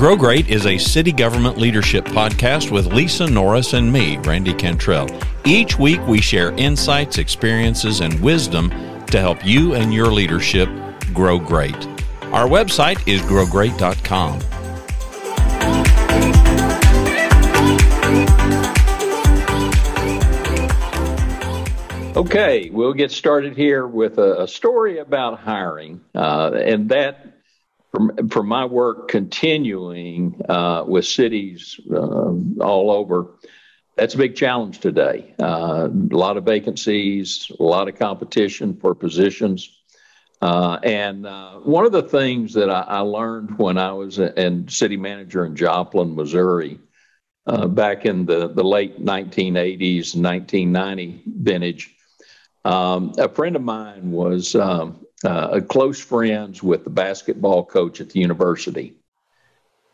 Grow Great is a city government leadership podcast with Lisa Norris and me, Randy Cantrell. Each week we share insights, experiences, and wisdom to help you and your leadership grow great. Our website is growgreat.com. Okay, we'll get started here with a, a story about hiring, uh, and that from, from my work continuing uh, with cities uh, all over, that's a big challenge today. Uh, a lot of vacancies, a lot of competition for positions. Uh, and uh, one of the things that I, I, learned when I was a, a city manager in Joplin, Missouri, uh, back in the, the late 1980s, 1990 vintage, um, a friend of mine was um, uh, close friends with the basketball coach at the university.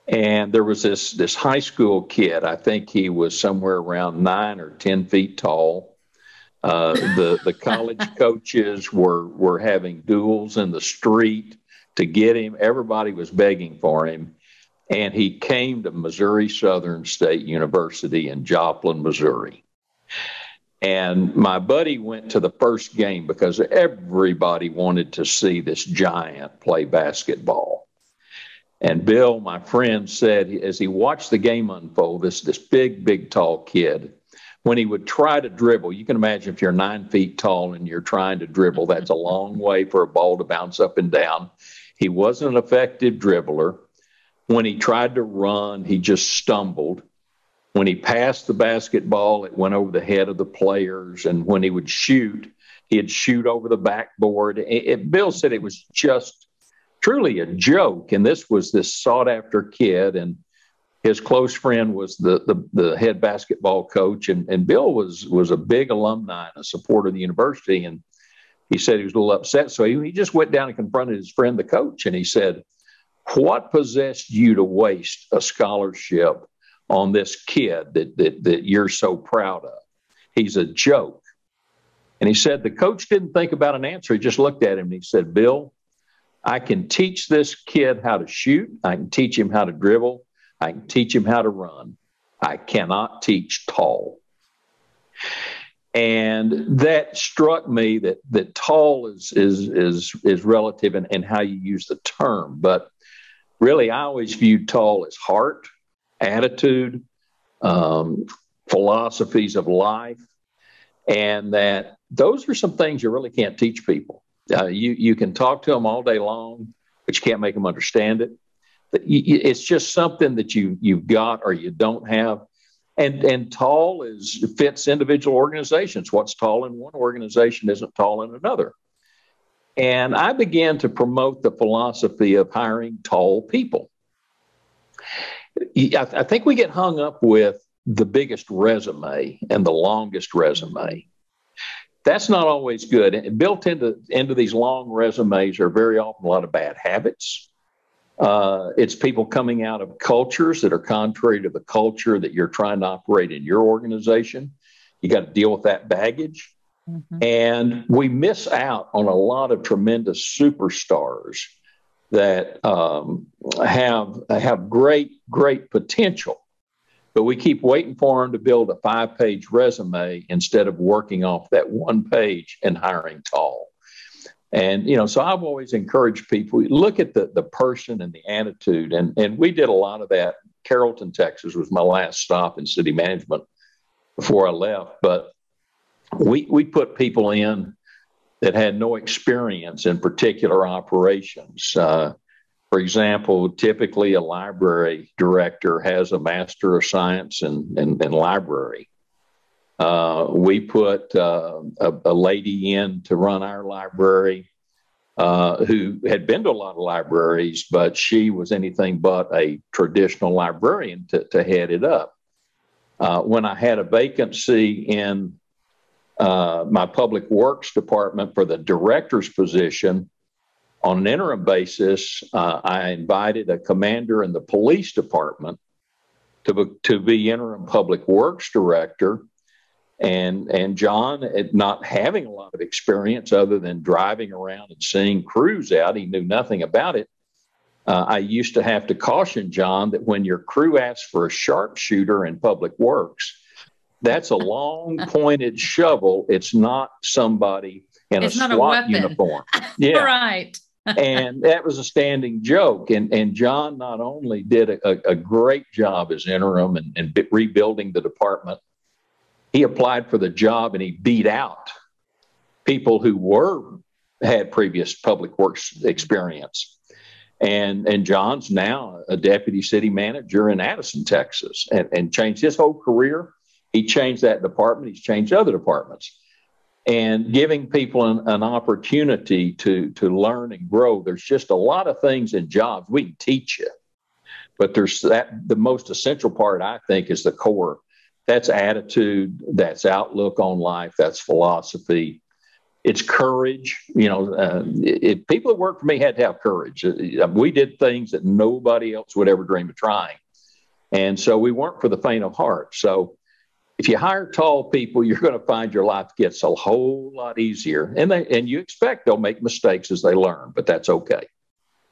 And there was this this high school kid. I think he was somewhere around nine or ten feet tall. Uh, the the college coaches were were having duels in the street to get him. Everybody was begging for him, and he came to Missouri Southern State University in Joplin, Missouri. And my buddy went to the first game because everybody wanted to see this giant play basketball. And Bill, my friend, said as he watched the game unfold, this, this big, big, tall kid, when he would try to dribble, you can imagine if you're nine feet tall and you're trying to dribble, that's a long way for a ball to bounce up and down. He wasn't an effective dribbler. When he tried to run, he just stumbled. When he passed the basketball, it went over the head of the players. And when he would shoot, he'd shoot over the backboard. It, it, Bill said it was just truly a joke. And this was this sought after kid. And his close friend was the, the, the head basketball coach. And, and Bill was, was a big alumni and a supporter of the university. And he said he was a little upset. So he, he just went down and confronted his friend, the coach. And he said, What possessed you to waste a scholarship? On this kid that, that, that you're so proud of. He's a joke. And he said the coach didn't think about an answer. He just looked at him and he said, Bill, I can teach this kid how to shoot. I can teach him how to dribble. I can teach him how to run. I cannot teach tall. And that struck me that that tall is is is is relative in, in how you use the term. But really I always viewed tall as heart attitude, um, philosophies of life, and that those are some things you really can't teach people. Uh, you you can talk to them all day long, but you can't make them understand it. It's just something that you you've got or you don't have. And and tall is fits individual organizations. What's tall in one organization isn't tall in another. And I began to promote the philosophy of hiring tall people. I, I think we get hung up with the biggest resume and the longest resume. That's not always good. And built into into these long resumes are very often a lot of bad habits. Uh, it's people coming out of cultures that are contrary to the culture that you're trying to operate in your organization. You got to deal with that baggage. Mm-hmm. And we miss out on a lot of tremendous superstars that um, have have great great potential, but we keep waiting for them to build a five page resume instead of working off that one page and hiring tall. And you know, so I've always encouraged people look at the the person and the attitude, and and we did a lot of that. Carrollton, Texas, was my last stop in city management before I left, but we we put people in that had no experience in particular operations. Uh, for example, typically a library director has a Master of Science in, in, in library. Uh, we put uh, a, a, lady in to run our library uh, who had been to a lot of libraries, but she was anything but a traditional librarian to, to head it up. Uh, when I had a vacancy in uh, my public works department for the director's position on an interim basis. Uh, I invited a commander in the police department to be, to be interim public works director. And, and John, not having a lot of experience other than driving around and seeing crews out, he knew nothing about it. Uh, I used to have to caution John that when your crew asks for a sharpshooter in public works, that's a long pointed shovel. It's not somebody in it's a SWAT a uniform. Yeah. right. and that was a standing joke. And, and John not only did a, a great job as interim and, and rebuilding the department, he applied for the job and he beat out people who were had previous public works experience. And and John's now a deputy city manager in Addison, Texas, and, and changed his whole career. He changed that department. He's changed other departments and giving people an, an, opportunity to to learn and grow. There's just a lot of things in jobs we can teach you, but there's that the most essential part I think is the core. That's attitude. That's outlook on life. That's philosophy. It's courage. You know, uh, people that worked for me had to have courage. Uh, we did things that nobody else would ever dream of trying, and so we weren't for the faint of heart. So if you hire tall people, you're going to find your life gets a whole lot easier. And they and you expect they'll make mistakes as they learn, but that's okay.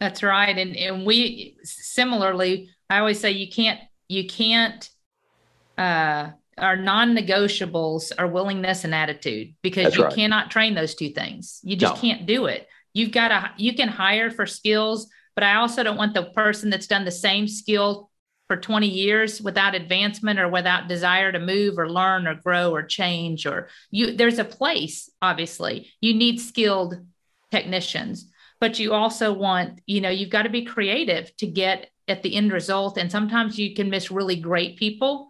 That's right. And and we similarly, I always say you can't you can't uh our non-negotiables are willingness and attitude because that's you right. cannot train those two things. You just no. can't do it. You've got to you can hire for skills, but I also don't want the person that's done the same skill for 20 years without advancement or without desire to move or learn or grow or change or you there's a place obviously. You need skilled technicians but you also want you know you've got to be creative to get at the end result. And sometimes you can miss really great people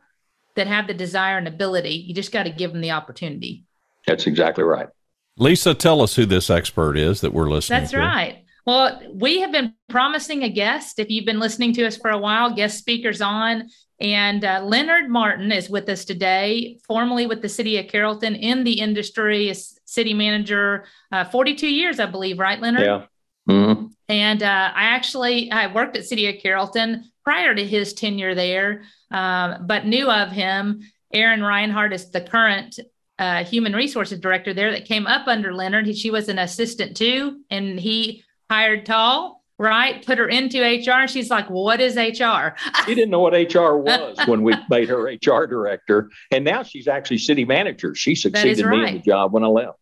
that have the desire and ability. You just got to give them the opportunity. That's exactly right. Lisa tell us who this expert is that we're listening that's to. right well, we have been promising a guest. If you've been listening to us for a while, guest speakers on. And uh, Leonard Martin is with us today, formerly with the city of Carrollton in the industry, as city manager, uh, 42 years, I believe, right, Leonard? Yeah. Mm-hmm. And uh, I actually I worked at City of Carrollton prior to his tenure there, um, but knew of him. Erin Rinehart is the current uh, human resources director there that came up under Leonard. He, she was an assistant too, and he hired Tall, right? Put her into HR. And She's like, well, what is HR? she didn't know what HR was when we made her HR director. And now she's actually city manager. She succeeded right. me in the job when I left.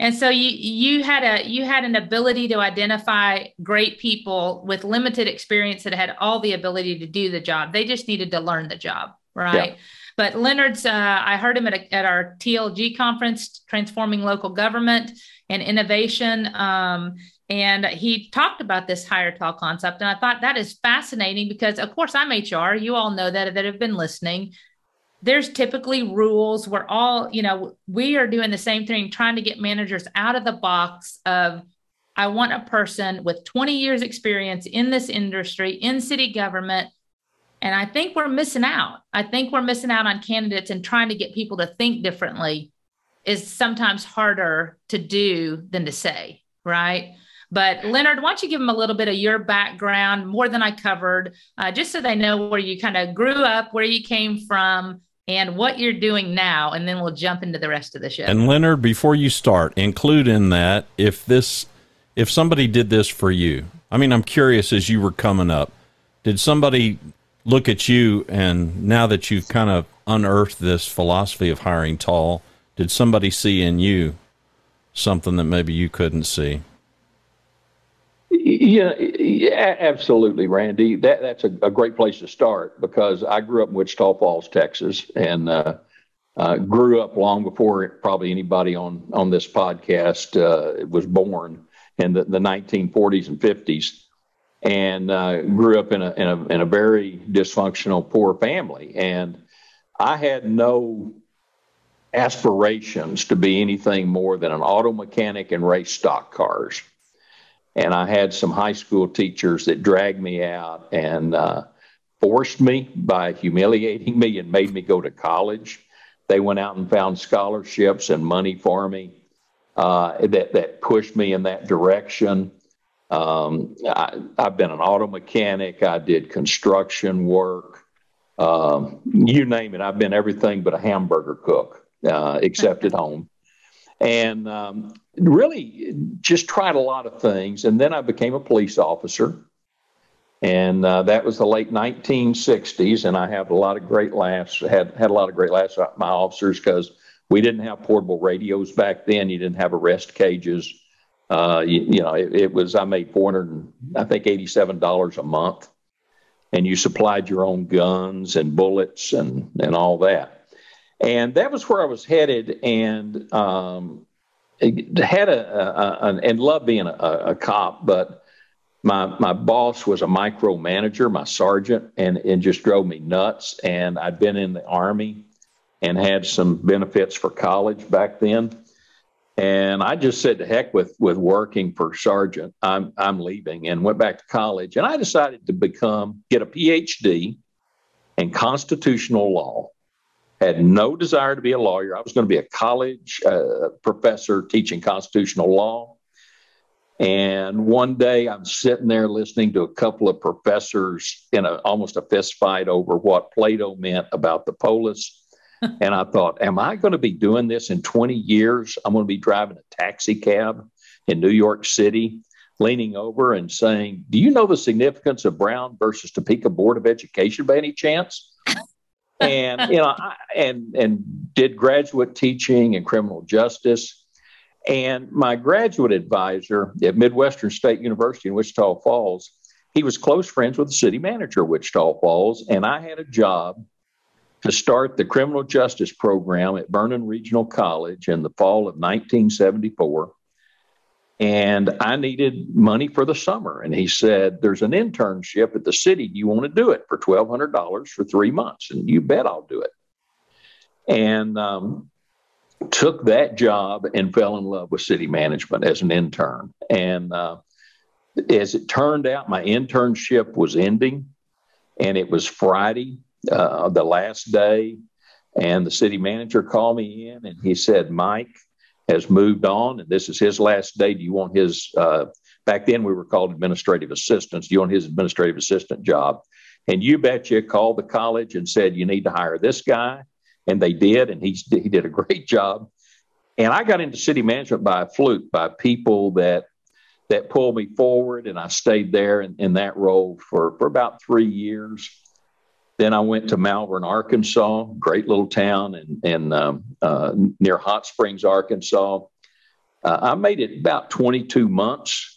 And so you you had a you had an ability to identify great people with limited experience that had all the ability to do the job. They just needed to learn the job, right? Yeah. But Leonard's, uh, I heard him at, a, at our TLG conference, Transforming Local Government and Innovation. Um, and he talked about this hire tall concept. And I thought that is fascinating because, of course, I'm HR. You all know that that have been listening. There's typically rules. We're all, you know, we are doing the same thing, trying to get managers out of the box of, I want a person with 20 years experience in this industry, in city government. And I think we're missing out. I think we're missing out on candidates and trying to get people to think differently is sometimes harder to do than to say, right? But Leonard, why don't you give them a little bit of your background, more than I covered, uh, just so they know where you kind of grew up, where you came from, and what you're doing now, and then we'll jump into the rest of the show. And Leonard, before you start, include in that if this, if somebody did this for you. I mean, I'm curious as you were coming up, did somebody look at you and now that you've kind of unearthed this philosophy of hiring tall, did somebody see in you something that maybe you couldn't see? Yeah, yeah, absolutely, Randy. That that's a, a, great place to start because I grew up in Wichita Falls, Texas, and uh, uh, grew up long before probably anybody on on this podcast uh, was born in the, the 1940s and 50s, and uh, grew up in a, in a in a very dysfunctional, poor family, and I had no aspirations to be anything more than an auto mechanic and race stock cars and I had some high school teachers that dragged me out and uh, forced me by humiliating me and made me go to college. They went out and found scholarships and money for me uh, that, that pushed me in that direction. Um, I, have been an auto mechanic, I did construction work. Um, you name it, I've been everything but a hamburger cook, uh, except at home and um, really just tried a lot of things. And then I became a police officer. And uh, that was the late 1960s, and I have a lot of great laughs. Had had a lot of great laughs at my officers because we didn't have portable radios back then. You didn't have arrest cages. Uh, you, you, know, it, it, was I made 400, I think, 87 dollars a month, and you supplied your own guns and bullets and and all that. And that was where I was headed, and um, had a, a, a, and loved being a, a cop, but my my boss was a micromanager, my sergeant, and it just drove me nuts. And I'd been in the army and had some benefits for college back then. And I just said to heck with with working for sergeant. I'm I'm leaving and went back to college. And I decided to become get a PhD in constitutional law. Had no desire to be a lawyer. I was going to be a college uh, professor teaching constitutional law and one day I'm sitting there listening to a couple of professors in a, almost a fist fight over what Plato meant about the polis. and I thought, am I going to be doing this in 20 years? I'm going to be driving a taxi cab in New York City, leaning over and saying, Do you know the significance of Brown versus Topeka Board of Education by any chance? and you know, I, and and did graduate teaching in criminal justice and my graduate advisor at Midwestern State University in Wichita Falls, he was close friends with the city manager of Wichita Falls, and I had a job to start the criminal justice program at Vernon Regional College in the fall of 1974. And I needed money for the summer. And he said, There's an internship at the city. Do you want to do it for $1,200 for three months? And you bet I'll do it. And um, took that job and fell in love with city management as an intern. And uh, as it turned out, my internship was ending, and it was Friday, uh, the last day. And the city manager called me in and he said, Mike has moved on, and this is his last day. Do you want his, uh, back then we were called administrative assistants, do you want his administrative assistant job? And you betcha called the college and said, You need to hire this guy and they did, and he he did a great job. And I got into city management by a fluke, by people that that pulled me forward, and I stayed there in, in that role for for about three years. Then I went to Malvern, Arkansas, great little town, and and um, uh, near Hot Springs, Arkansas. Uh, I made it about 22 months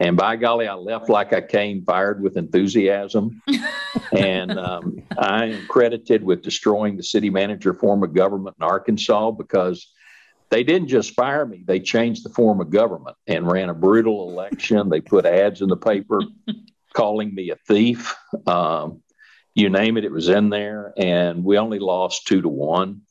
and by golly, I left like I came, fired with enthusiasm. and um, I am credited with destroying the city manager form of government in Arkansas because they didn't just fire me, they changed the form of government and ran a brutal election. they put ads in the paper calling me a thief. Um, you name it, it was in there. And we only lost two to one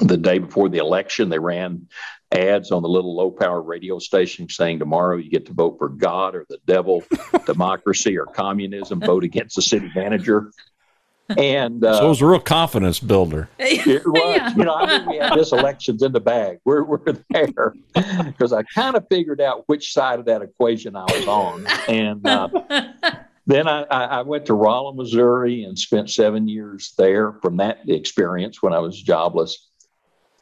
the day before the election, they ran ads on the little low power radio station saying tomorrow you get to vote for God or the devil, democracy or communism, vote against the city manager. And uh, so it was a real confidence builder. It was, yeah. you know, I think we had this election's in the bag. We're, we're there because I kind of figured out which side of that equation I was on. And uh, then I, I, went to Rolla, Missouri and spent seven years there from that experience when I was jobless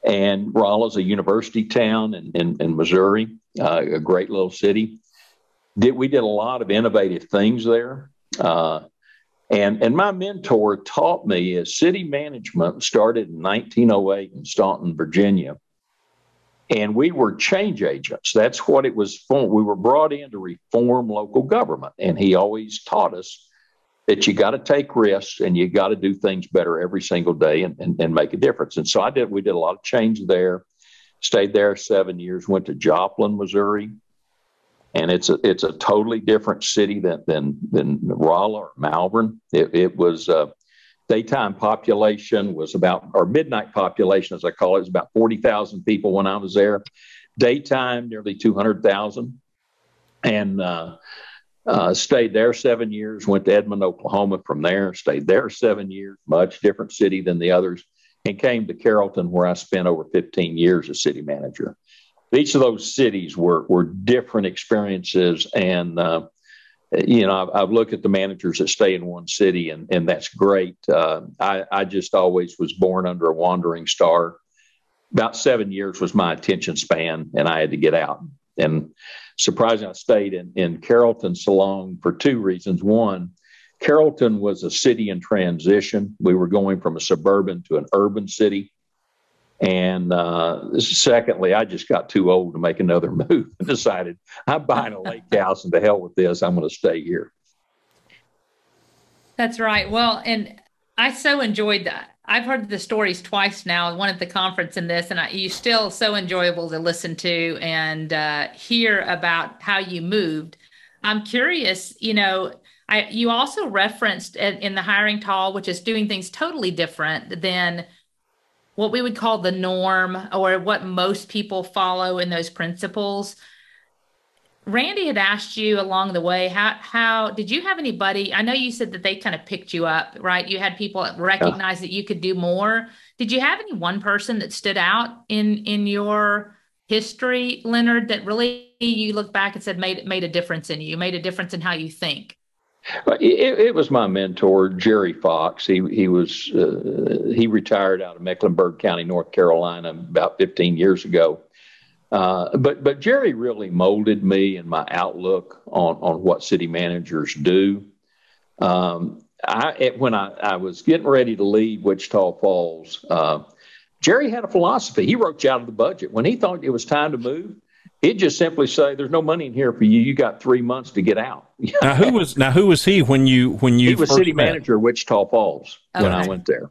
and Rolla's a university town in, in, in Missouri, uh, a great little city. Did, we did a lot of innovative things there. Uh, and, and my mentor taught me as city management started in 1908 in Staunton, Virginia. And we were change agents. That's what it was for. We were brought in to reform local government. And he always taught us that you got to take risks and you got to do things better every single day and, and, and, make a difference. And so I did, we did a lot of change there, stayed there seven years, went to Joplin, Missouri. And it's a, it's a totally different city than, than, than Rolla or Malvern. It, it was, uh, daytime population was about, or midnight population, as I call it, was about 40,000 people when I was there. Daytime, nearly 200,000. And, uh, uh, stayed there seven years, went to Edmond, Oklahoma from there, stayed there seven years, much different city than the others, and came to Carrollton, where I spent over 15 years as city manager. Each of those cities were, were different experiences. And, uh, you know, I've, I've, looked at the managers that stay in one city, and, and that's great. Uh, I, I just always was born under a wandering star. About seven years was my attention span, and I had to get out. And surprisingly, I stayed in, in Carrollton so long for two reasons. One, Carrollton was a city in transition. We were going from a suburban to an urban city. And uh, secondly, I just got too old to make another move and decided I'm buying a lake house and to hell with this. I'm going to stay here. That's right. Well, and I so enjoyed that. I've heard the stories twice now, one at the conference and this, and I, you still so enjoyable to listen to and uh, hear about how you moved. I'm curious, you know, I, you also referenced in, in the hiring tall, which is doing things totally different than what we would call the norm or what most people follow in those principles. Randy had asked you along the way how how did you have anybody? I know you said that they kind of picked you up, right? You had people recognize yeah. that you could do more. Did you have any one person that stood out in in your history, Leonard, that really you look back and said made made a difference in you, made a difference in how you think? It, it was my mentor, Jerry Fox. He he was uh, he retired out of Mecklenburg County, North Carolina, about 15 years ago uh, but but Jerry really molded me and my outlook on on what city managers do. Um, I when I, I was getting ready to leave Wichita Falls, uh, Jerry had a philosophy. He wrote you out of the budget when he thought it was time to move. He'd just simply say, "There's no money in here for you. You got three months to get out." now who was now who was he when you when you he was city met? manager of Wichita Falls okay. when I went there.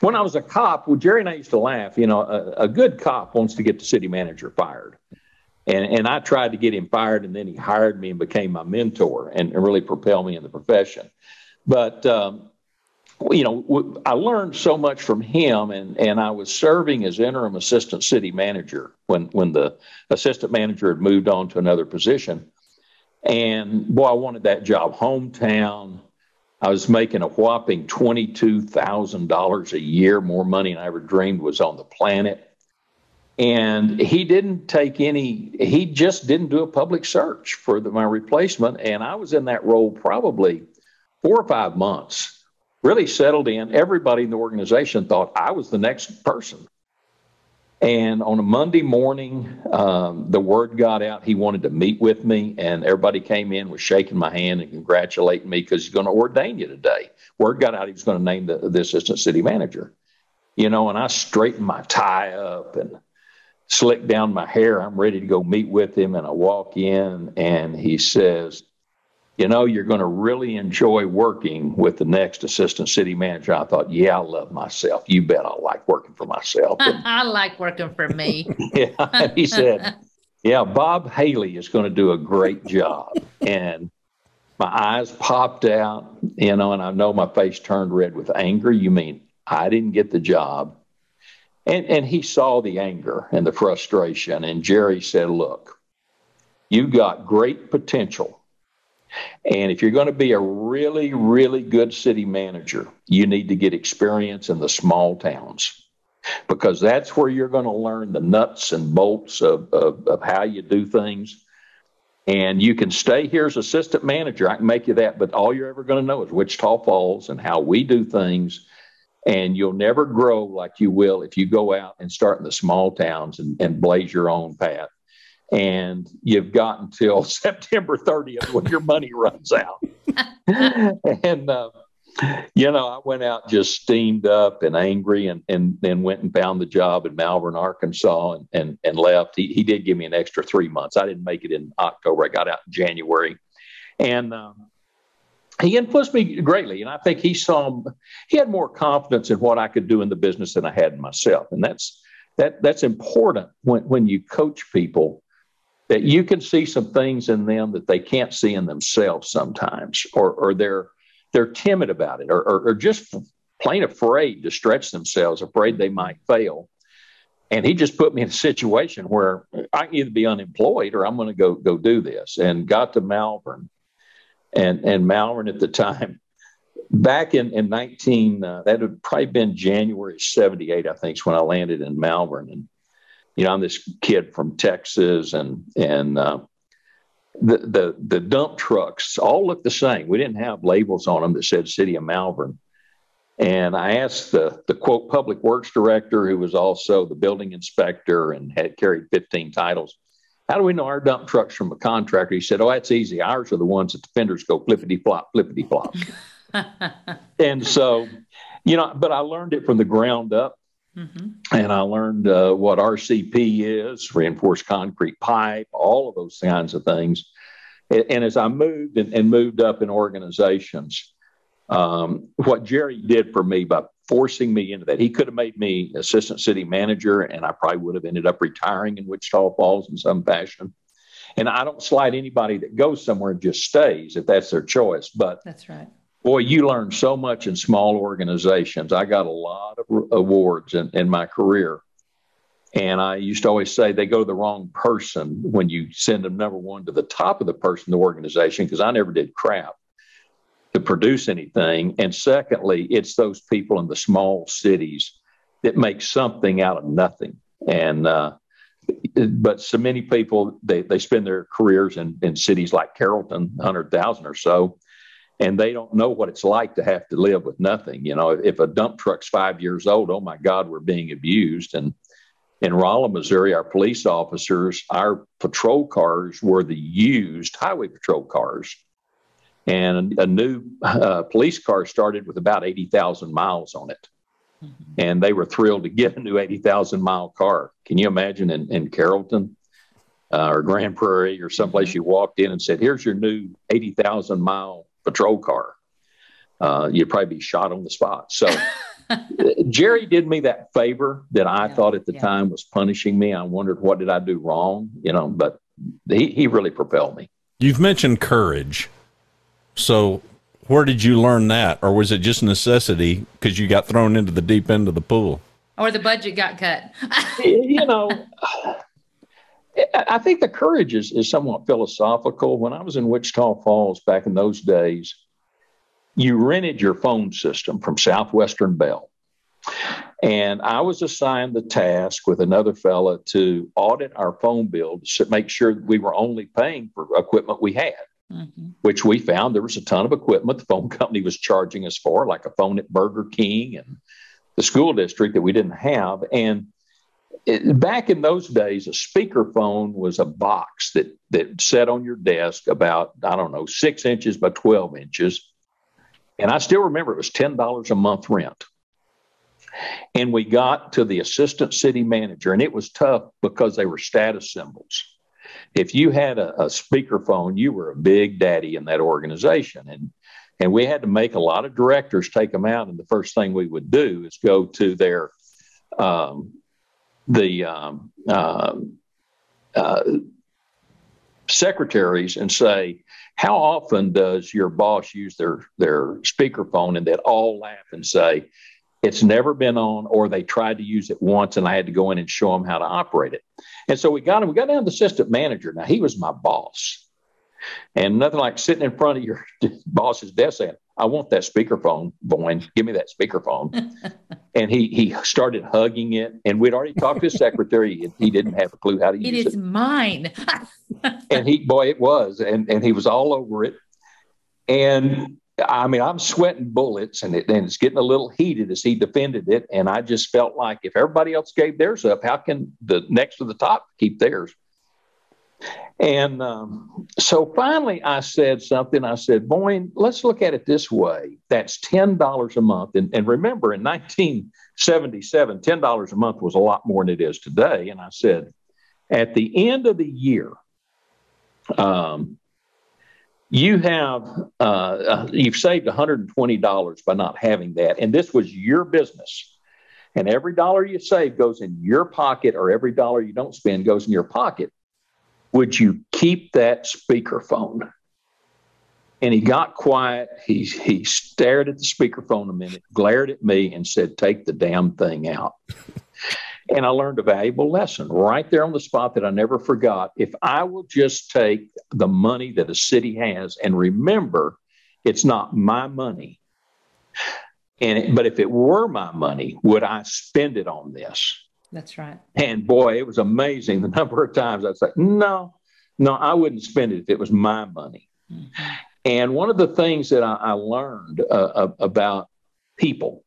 When I was a cop, well, Jerry and I used to laugh. You know, a, a good cop wants to get the city manager fired. And, and I tried to get him fired, and then he hired me and became my mentor and, and really propelled me in the profession. But, um, you know, I learned so much from him, and, and I was serving as interim assistant city manager when, when the assistant manager had moved on to another position. And boy, I wanted that job. Hometown, I was making a whopping $22,000 a year, more money than I ever dreamed was on the planet. And he didn't take any, he just didn't do a public search for the, my replacement. And I was in that role probably four or five months, really settled in. Everybody in the organization thought I was the next person. And on a Monday morning, um, the word got out he wanted to meet with me, and everybody came in, was shaking my hand and congratulating me because he's going to ordain you today. Word got out he was going to name the, the assistant city manager. You know, and I straightened my tie up and slicked down my hair. I'm ready to go meet with him, and I walk in, and he says, you know, you're going to really enjoy working with the next assistant city manager. I thought, yeah, I love myself. You bet I like working for myself. I like working for me. yeah, he said, yeah, Bob Haley is going to do a great job. And my eyes popped out, you know, and I know my face turned red with anger. You mean I didn't get the job? And, and he saw the anger and the frustration. And Jerry said, look, you've got great potential and if you're going to be a really, really good city manager, you need to get experience in the small towns because that's where you're going to learn the nuts and bolts of, of, of how you do things. And you can stay here as assistant manager. I can make you that, but all you're ever going to know is Wichita Falls and how we do things. And you'll never grow like you will if you go out and start in the small towns and, and blaze your own path and you've got until September 30th when your money runs out. and, uh, you know, I went out just steamed up and angry and, and then went and found the job in Malvern, Arkansas and, and, and left. He, he did give me an extra three months. I didn't make it in October. I got out in January. And um, he influenced me greatly. And I think he saw, he had more confidence in what I could do in the business than I had in myself. And that's, that, that's important when, when you coach people that you can see some things in them that they can't see in themselves sometimes, or, or they're they're timid about it, or, or, or just plain afraid to stretch themselves, afraid they might fail. And he just put me in a situation where I can either be unemployed or I'm going to go go do this. And got to Malvern, and and Malvern at the time, back in in 19 uh, that had probably been January 78, I think, is when I landed in Malvern, and you know, I'm this kid from Texas, and and uh, the the the dump trucks all look the same. We didn't have labels on them that said City of Malvern. And I asked the the quote public works director, who was also the building inspector and had carried 15 titles. how do we know our dump trucks from a contractor? He said, Oh, that's easy. Ours are the ones that the fenders go flippity flop, flippity flop. and so, you know, but I learned it from the ground up. Mm-hmm. And I learned uh, what RCP is, reinforced concrete pipe, all of those kinds of things. And, and as I moved and, and, moved up in organizations, um, what Jerry did for me by forcing me into that. He could have made me assistant city manager, and I probably would have ended up retiring in Wichita Falls in some fashion. And I don't slight anybody that goes somewhere and just stays if that's their choice. But that's right. Boy, you learn so much in small organizations. I got a lot of awards in, in my career. And I used to always say they go to the wrong person when you send them, number one, to the top of the person, the organization, because I never did crap to produce anything. And secondly, it's those people in the small cities that make something out of nothing. And, uh, but so many people, they, they spend their careers in, in cities like Carrollton, 100,000 or so, and they don't know what it's like to have to live with nothing. You know, if a dump truck's five years old, oh my God, we're being abused. And in Rolla, Missouri, our police officers, our patrol cars were the used highway patrol cars and a new uh, police car started with about 80,000 miles on it. Mm-hmm. And they were thrilled to get a new 80,000 mile car. Can you imagine in, in Carrollton uh, or Grand Prairie or someplace mm-hmm. you walked in and said, Here's your new 80,000 mile patrol car? Uh, you'd probably be shot on the spot. So Jerry did me that favor that I yeah, thought at the yeah. time was punishing me. I wondered, what did I do wrong? You know, but he, he really propelled me. You've mentioned courage. So, where did you learn that, or was it just necessity because you got thrown into the deep end of the pool, or the budget got cut? you know, I think the courage is, is somewhat philosophical. When I was in Wichita Falls back in those days, you rented your phone system from Southwestern Bell. And I was assigned the task with another fella to audit our phone bill to make sure that we were only paying for equipment we had mm-hmm. which we found there was a ton of equipment the phone company was charging us for, like a phone at Burger King and the school district that we didn't have. And it, back in those days, a speakerphone was a box that that sat on your desk about I don't know six inches by twelve inches, and I still remember it was ten dollars a month rent. And we got to the assistant city manager, and it was tough because they were status symbols if you had a, a speakerphone, you were a big daddy in that organization. And and we had to make a lot of directors take them out. And the first thing we would do is go to their um, the um, uh, uh, secretaries and say, "How often does your boss use their their speakerphone?" And they'd all laugh and say, it's never been on, or they tried to use it once, and I had to go in and show them how to operate it. And so we got him. We got down to the assistant manager. Now he was my boss, and nothing like sitting in front of your boss's desk saying, "I want that speakerphone, Boyne. Give me that speakerphone." and he he started hugging it, and we'd already talked to his secretary. and he didn't have a clue how to it use it. It is mine. and he, boy, it was, and and he was all over it. And I mean, I'm sweating bullets and, it, and it's getting a little heated as he defended it. And I just felt like if everybody else gave theirs up, how can the next to the top keep theirs? And um, so finally, I said something. I said, Boyne, let's look at it this way. That's $10 a month. And, and remember, in 1977, $10 a month was a lot more than it is today. And I said, at the end of the year, um, you have uh, uh you've saved $120 by not having that and this was your business and every dollar you save goes in your pocket or every dollar you don't spend goes in your pocket would you keep that speakerphone and he got quiet he, he stared at the speakerphone a minute glared at me and said take the damn thing out and I learned a valuable lesson right there on the spot that I never forgot. If I will just take the money that a city has and remember it's not my money. And but if it were my money, would I spend it on this? That's right. And boy, it was amazing the number of times I'd say, no, no, I wouldn't spend it if it was my money. Mm-hmm. And one of the things that I, I learned uh, about people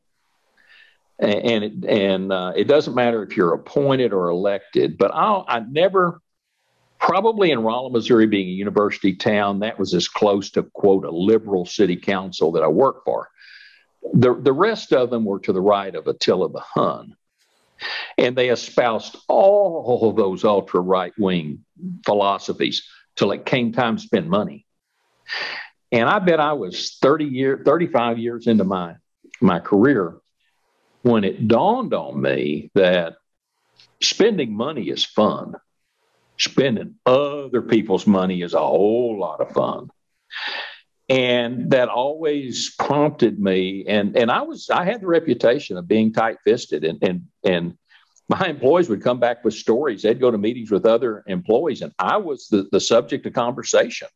and it, and uh, it doesn't matter if you're appointed or elected. But I'll, I never probably in Rolla, Missouri, being a university town, that was as close to, quote, a liberal city council that I worked for. The, the rest of them were to the right of Attila the Hun. And they espoused all those ultra right wing philosophies till it came time to spend money. And I bet I was 30 years, 35 years into my, my career when it dawned on me that spending money is fun. Spending other people's money is a whole lot of fun. And that always prompted me. And, and I was, I had the reputation of being tight fisted and, and, and my employees would come back with stories. They'd go to meetings with other employees, and I was the, the subject of conversation.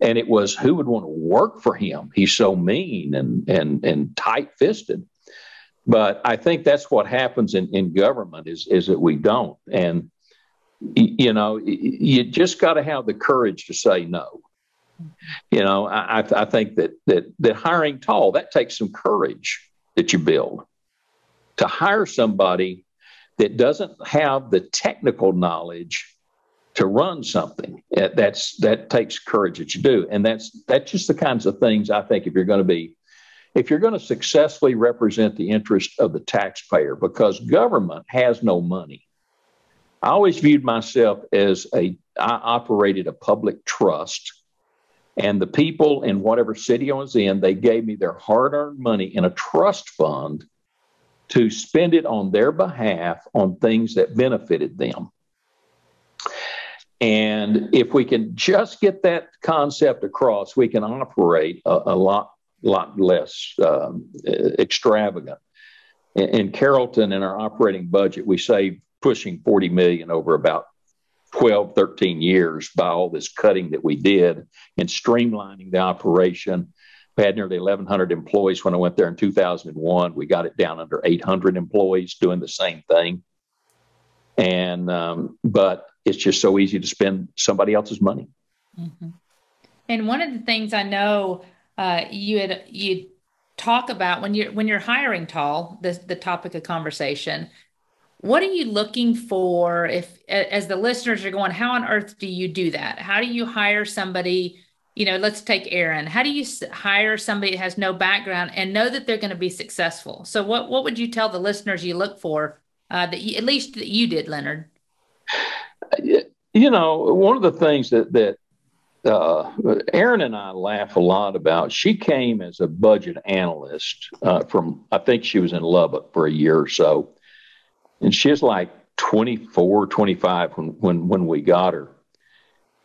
And it was who would want to work for him? He's so mean and and and tight fisted. But I think that's what happens in, in government is, is that we don't. And, you know, you just got to have the courage to say no. You know, I, I think that, that, that hiring tall, that takes some courage that you build. To hire somebody that doesn't have the technical knowledge to run something, eh, that's, that takes courage that you do. And that's, that's just the kinds of things I think if you're going to be if you're going to successfully represent the interest of the taxpayer, because government has no money. I always viewed myself as a, I operated a public trust. And the people in whatever city I was in, they gave me their hard earned money in a trust fund to spend it on their behalf on things that benefited them. And if we can just get that concept across, we can operate a, a lot lot less um, extravagant. In, in, Carrollton, in our operating budget, we saved pushing 40 million over about 12, 13 years by all this cutting that we did and streamlining the operation. We had nearly 1,100 employees when I went there in 2001. We got it down under 800 employees doing the same thing. And, um, but it's just so easy to spend somebody else's money. Mm-hmm. And one of the things I know uh, you had you talk about when you're when you're hiring tall the, the topic of conversation what are you looking for if as the listeners are going how on earth do you do that how do you hire somebody you know let's take Erin how do you hire somebody that has no background and know that they're going to be successful so what what would you tell the listeners you look for uh, that you, at least that you did leonard you know one of the things that that uh, Erin and I laugh a lot about. She came as a budget analyst uh, from, I think she was in Lubbock for a year or so. And she's like 24, 25 when, when, when we got her.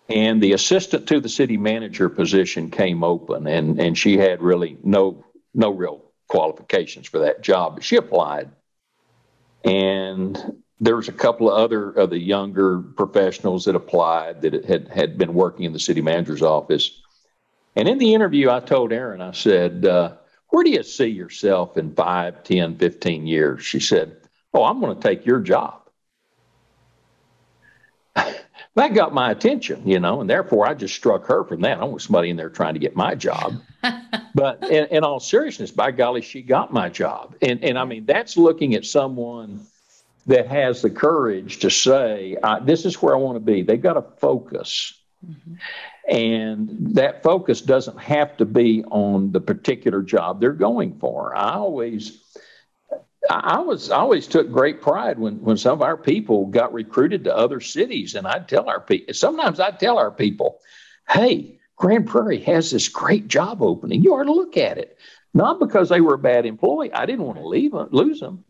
And the assistant to the city manager position came open, and, and she had really no, no real qualifications for that job, but she applied. And there was a couple of other of the younger professionals that applied that had had been working in the city manager's office. And in the interview, I told Erin, I said, uh, where do you see yourself in 5, 10, 15 years? She said, oh, I'm going to take your job. that got my attention, you know, and therefore I just struck her from that. I was somebody in there trying to get my job. but in, in all seriousness, by golly, she got my job. And, and I mean, that's looking at someone – that has the courage to say, This is where I want to be. They've got to focus. Mm-hmm. And that focus doesn't have to be on the particular job they're going for. I always. I was I always took great pride when when some of our people got recruited to other cities, and I'd tell our people. Sometimes I'd tell our people, "Hey, Grand Prairie has this great job opening. You ought to look at it." Not because they were a bad employee. I didn't want to leave them, lose them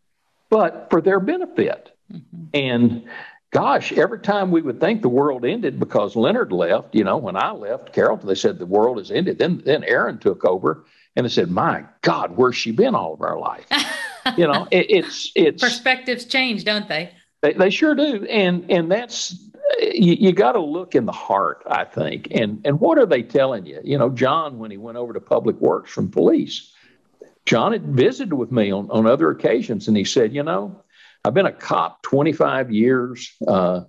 but for their benefit. Mm-hmm. And gosh, every time we would think the world ended because Leonard left, you know, when I left Carrollton, they said the world has ended. Then then Erin took over and they said, My God, where's she been all of our life? you know, it, it's it's perspectives change, don't they? They, they sure do. And and that's you, you got to look in the heart, I think. And and what are they telling you? You know, John, when he went over to public works from police, John had visited with me on, on other occasions, and he said, You know, I've been a cop 25 years. Uh,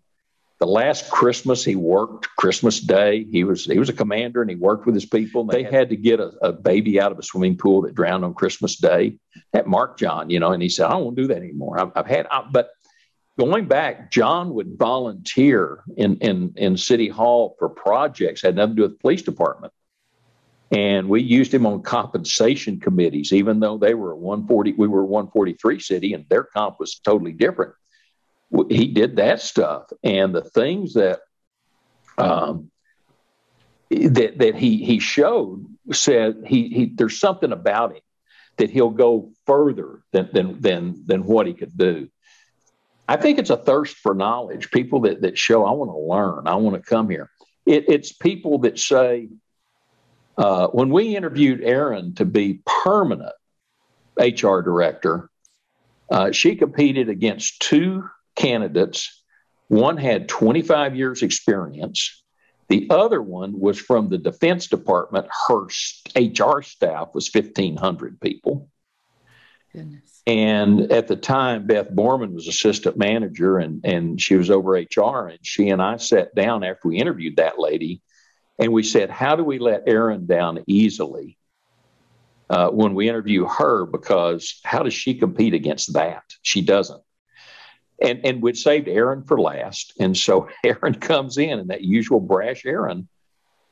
the last Christmas he worked Christmas Day. He was he was a commander and he worked with his people. They had to get a, a, baby out of a swimming pool that drowned on Christmas Day. That marked John, you know, and he said, "I don't want to do that anymore. I've, I've had, I, but going back, John would volunteer in, in, in City Hall for projects, had nothing to do with the police department. And we used him on compensation committees, even though they were a 140, we were a 143 city and their comp was totally different. He did that stuff. And the things that um, that, that he, he showed said he, he there's something about him that he'll go further than, than, than, than what he could do. I think it's a thirst for knowledge. People that, that show, I want to learn, I want to come here. It, it's people that say, uh, when we interviewed Erin to be permanent HR director, uh, she competed against two candidates. One had 25 years experience. The other one was from the Defense Department. Her HR staff was 1,500 people. Goodness. And at the time, Beth Borman was assistant manager and, and she was over HR. And she and I sat down after we interviewed that lady and we said, How do we let Erin down easily uh, when we interview her? Because how does she compete against that? She doesn't. And, and we'd saved Erin for last. And so Erin comes in, and that usual brash Erin,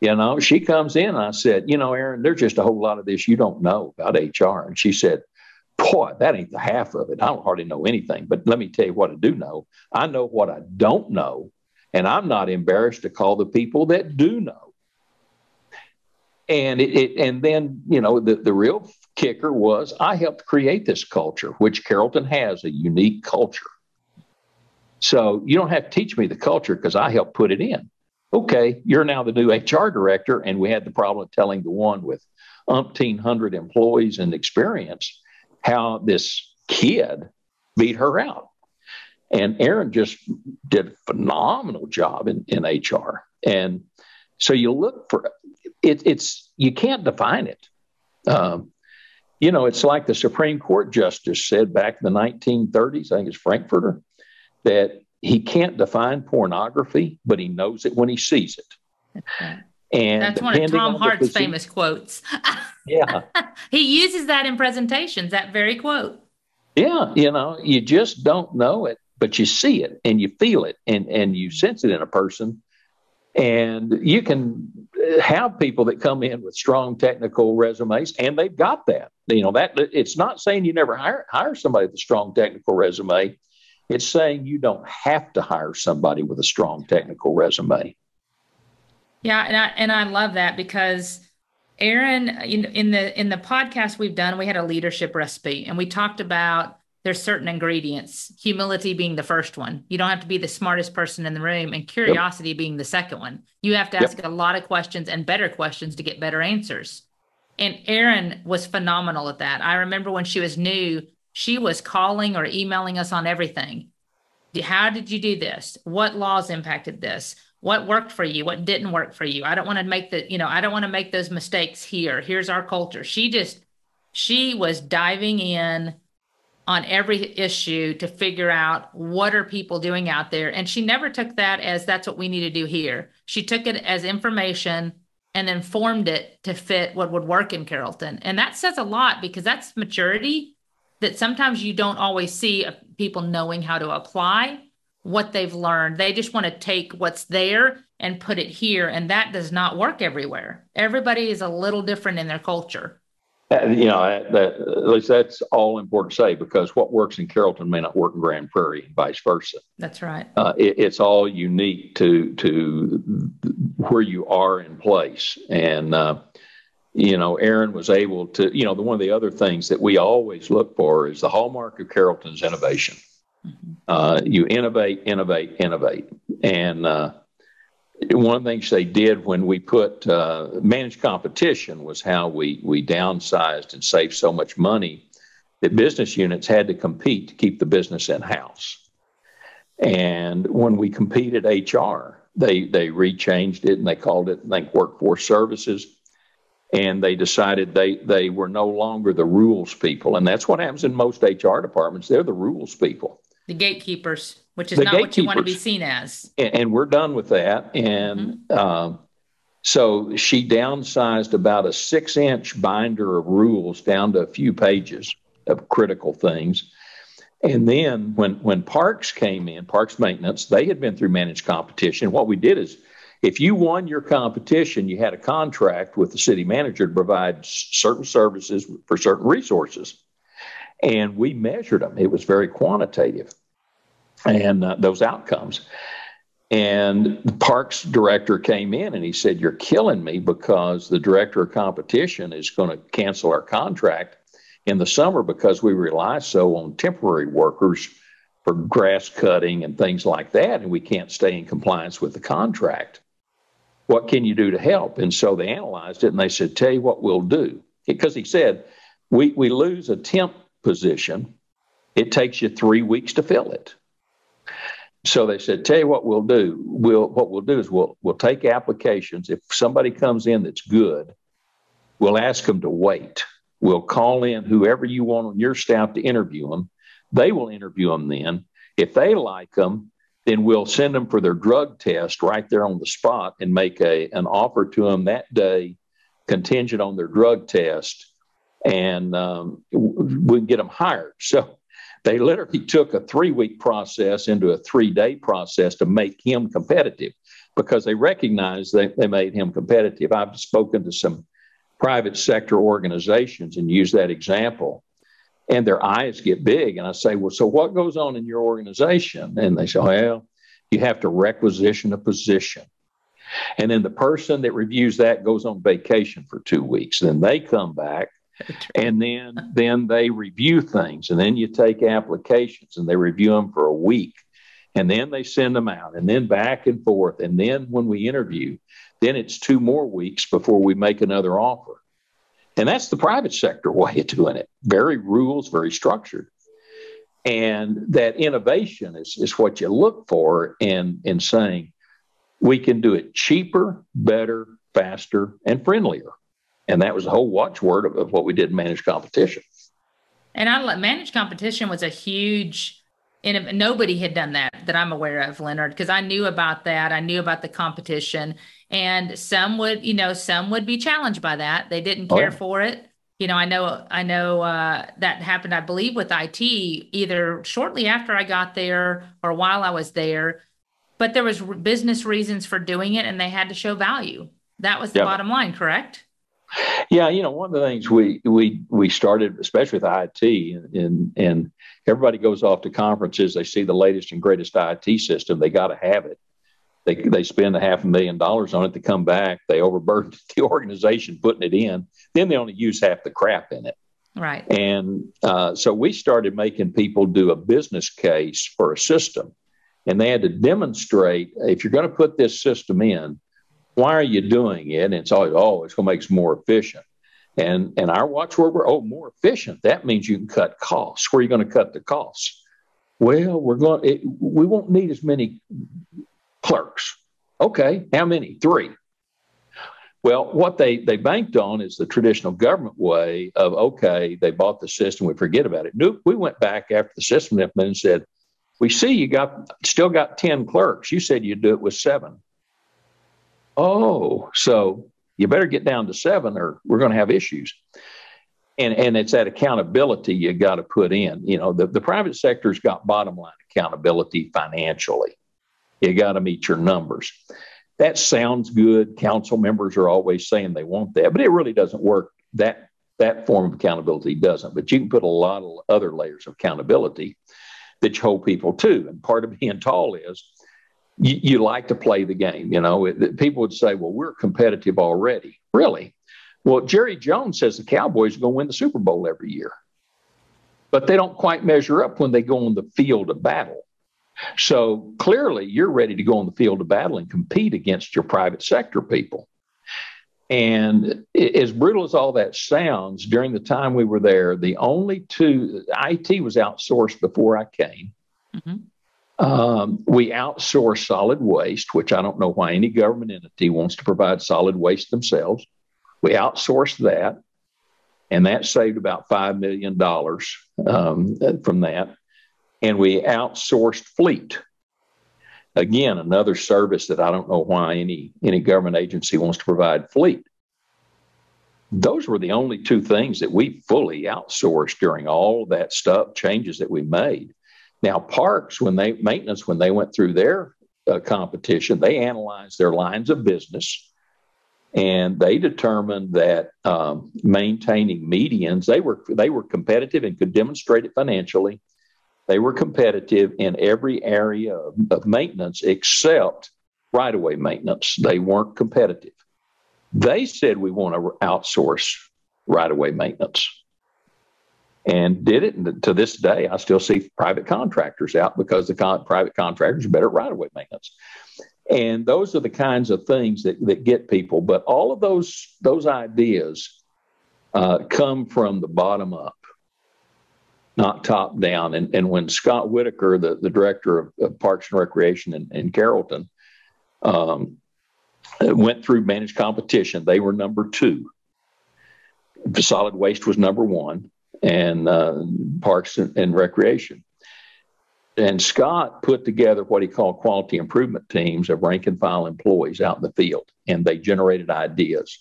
you know, she comes in. I said, You know, Erin, there's just a whole lot of this you don't know about HR. And she said, Boy, that ain't the half of it. I don't hardly know anything. But let me tell you what I do know. I know what I don't know. And I'm not embarrassed to call the people that do know and it, it, and then you know the, the real kicker was I helped create this culture, which Carrollton has a unique culture. So you don't have to teach me the culture because I helped put it in. Okay, you're now the new HR director, and we had the problem of telling the one with umpteen hundred employees and experience how this kid beat her out. And Erin just did a phenomenal job in, in HR. And so you look for it, it's you can't define it. Um, you know, it's like the Supreme Court justice said back in the 1930s. I think it's Frankfurter that he can't define pornography, but he knows it when he sees it. And that's one of Tom Hart's famous quotes. yeah, he uses that in presentations. That very quote. Yeah, you know, you just don't know it, but you see it and you feel it and and you mm-hmm. sense it in a person and you can have people that come in with strong technical resumes, and they've got that. You know that it's not saying you never hire hire somebody with a strong technical resume. It's saying you don't have to hire somebody with a strong technical resume. Yeah, and I and I love that because Erin, in, in the in the podcast we've done, we had a leadership recipe, and we talked about there's certain ingredients, humility being the first one. You don't have to be the smartest person in the room, and curiosity yep. being the second one. You have to ask yep. a lot of questions and better questions to get better answers. And Erin was phenomenal at that. I remember when she was new, she was calling or emailing us on everything. How did you do this? What laws impacted this? What worked for you? What didn't work for you? I don't want to make the, you know, I don't want to make those mistakes here. Here's our culture. She just, she was diving in on every issue to figure out what are people doing out there and she never took that as that's what we need to do here she took it as information and then formed it to fit what would work in carrollton and that says a lot because that's maturity that sometimes you don't always see people knowing how to apply what they've learned they just want to take what's there and put it here and that does not work everywhere everybody is a little different in their culture uh, you know, that, at least that's all important to say because what works in Carrollton may not work in Grand Prairie, and vice versa. That's right. Uh, it, it's all unique to to where you are in place, and uh, you know, Erin was able to. You know, the one of the other things that we always look for is the hallmark of Carrollton's innovation. Mm-hmm. Uh, you innovate, innovate, innovate, and uh, one of the things they did when we put uh, managed competition was how we we downsized and saved so much money that business units had to compete to keep the business in house. And when we competed HR, they they rechanged it and they called it I think workforce services. And they decided they they were no longer the rules people, and that's what happens in most HR departments. They're the rules people the gatekeepers, which is the not what you want to be seen as. And, and we're done with that. And mm-hmm. um, so she downsized about a six inch binder of rules down to a few pages of critical things. And then when when Parks came in, Parks Maintenance, they had been through managed competition. What we did is if you won your competition, you had a contract with the city manager to provide certain services for certain resources. And we measured them. It was very quantitative and uh, those outcomes. And the parks director came in and he said, You're killing me because the director of competition is going to cancel our contract in the summer because we rely so on temporary workers for grass cutting and things like that. And we can't stay in compliance with the contract. What can you do to help? And so they analyzed it and they said, Tell you what we'll do. Because he said, we, we lose a temp position, it takes you three weeks to fill it. So they said, "Tell you what we'll do. We'll what we'll do is we'll we'll take applications. If somebody comes in that's good, we'll ask them to wait. We'll call in whoever you want on your staff to interview them. They will interview them then. If they like them, then we'll send them for their drug test right there on the spot and make a an offer to them that day, contingent on their drug test, and um, we can get them hired. So they literally took a three week process into a three day process to make him competitive because they recognized they, they made him competitive. I've spoken to some private sector organizations and used that example. And their eyes get big. And I say, Well, so what goes on in your organization? And they say, Well, you have to requisition a position. And then the person that reviews that goes on vacation for two weeks. Then they come back and then then they review things and then you take applications and they review them for a week and then they send them out and then back and forth and then when we interview then it's two more weeks before we make another offer and that's the private sector way of doing it. Very rules very structured. And that innovation is, is what you look for in, in saying we can do it cheaper better faster and friendlier. And that was the whole watchword of, of what we did in managed competition. And I managed competition was a huge, and nobody had done that that I'm aware of, Leonard, because I knew about that. I knew about the competition, and some would, you know, some would be challenged by that. They didn't care oh, for it. You know, I know, I know uh, that happened. I believe with IT, either shortly after I got there or while I was there, but there was business reasons for doing it, and they had to show value. That was the bottom line, correct? Yeah, you know, one of the things we we we started, especially with IT, and and everybody goes off to conferences. They see the latest and greatest IT system. They got to have it. They they spend a half a million dollars on it to come back. They overburden the organization putting it in. Then they only use half the crap in it. Right. And uh, so we started making people do a business case for a system, and they had to demonstrate if you're going to put this system in why are you doing it? And it's always, oh, it's going to make us more efficient. And and our watchword were, oh, more efficient. That means you can cut costs. Where are you going to cut the costs? Well, we're going. It, we won't need as many clerks. Okay, how many? Three. Well, what they they banked on is the traditional government way of okay, they bought the system, we forget about it. Nope, we went back after the system implemented and said, we see you got still got ten clerks. You said you'd do it with seven. Oh, so you better get down to seven or we're going to have issues. And, and it's that accountability you got to put in. You know, the, the private sector's got bottom line accountability financially. You got to meet your numbers. That sounds good. Council members are always saying they want that, but it really doesn't work. That that form of accountability doesn't. But you can put a lot of other layers of accountability that you hold people to. And part of being tall is you, you like to play the game. You know, it, people would say, well, we're competitive already. Really? Well, Jerry Jones says the Cowboys are going to win the Super Bowl every year, but they don't quite measure up when they go on the field of battle. So clearly, you're ready to go on the field of battle and compete against your private sector people. And as brutal as all that sounds, during the time we were there, the only two, IT was outsourced before I came. Mm-hmm. Um, we outsource solid waste, which I don't know why any government entity wants to provide solid waste themselves. We outsourced that, and that saved about $5 million um, from that. And we outsourced fleet. Again, another service that I don't know why any, any government agency wants to provide fleet. those were the only two things that we fully outsourced during all that stuff changes that we made. Now, parks, when they maintenance, when they went through their uh, competition, they analyzed their lines of business and they determined that um, maintaining medians they were they were competitive and could demonstrate it financially. They were competitive in every area of, of maintenance except right of way maintenance. They weren't competitive. They said we want to outsource right of way maintenance and did it and to this day i still see private contractors out because the con- private contractors are better at right of way maintenance and those are the kinds of things that, that get people. But all of those those ideas uh, come from the bottom up, not top down. And, and when Scott Whitaker, the, the director of, of Parks and Recreation in, in Carrollton, um, went through managed competition, they were number two. The Solid waste was number one, and uh, Parks and, and Recreation. And Scott put together what he called quality improvement teams of rank and file employees out in the field, and they generated ideas.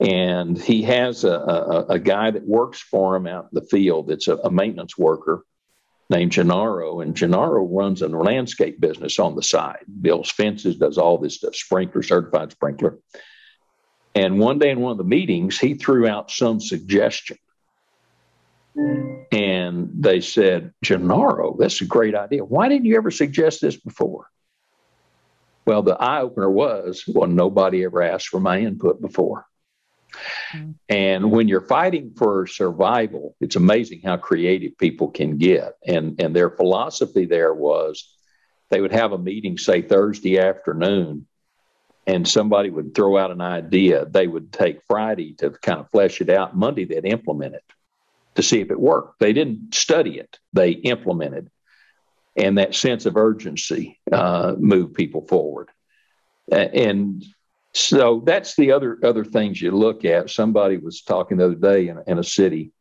And he has a, a, a guy that works for him out in the field that's a, a maintenance worker named Gennaro. And Gennaro runs a landscape business on the side, builds fences, does all this stuff, sprinkler, certified sprinkler. And one day in one of the meetings, he threw out some suggestion and they said, Gennaro, that's a great idea. Why didn't you ever suggest this before? Well, the eye opener was, well, nobody ever asked for my input before. Mm-hmm. And when you're fighting for survival, it's amazing how creative people can get. And, and their philosophy there was they would have a meeting, say Thursday afternoon, and somebody would throw out an idea. They would take Friday to kind of flesh it out. Monday, they'd implement it to see if it worked. They didn't study it, they implemented. And that sense of urgency uh, moved people forward. And so that's the other other things you look at. Somebody was talking the other day in, in a city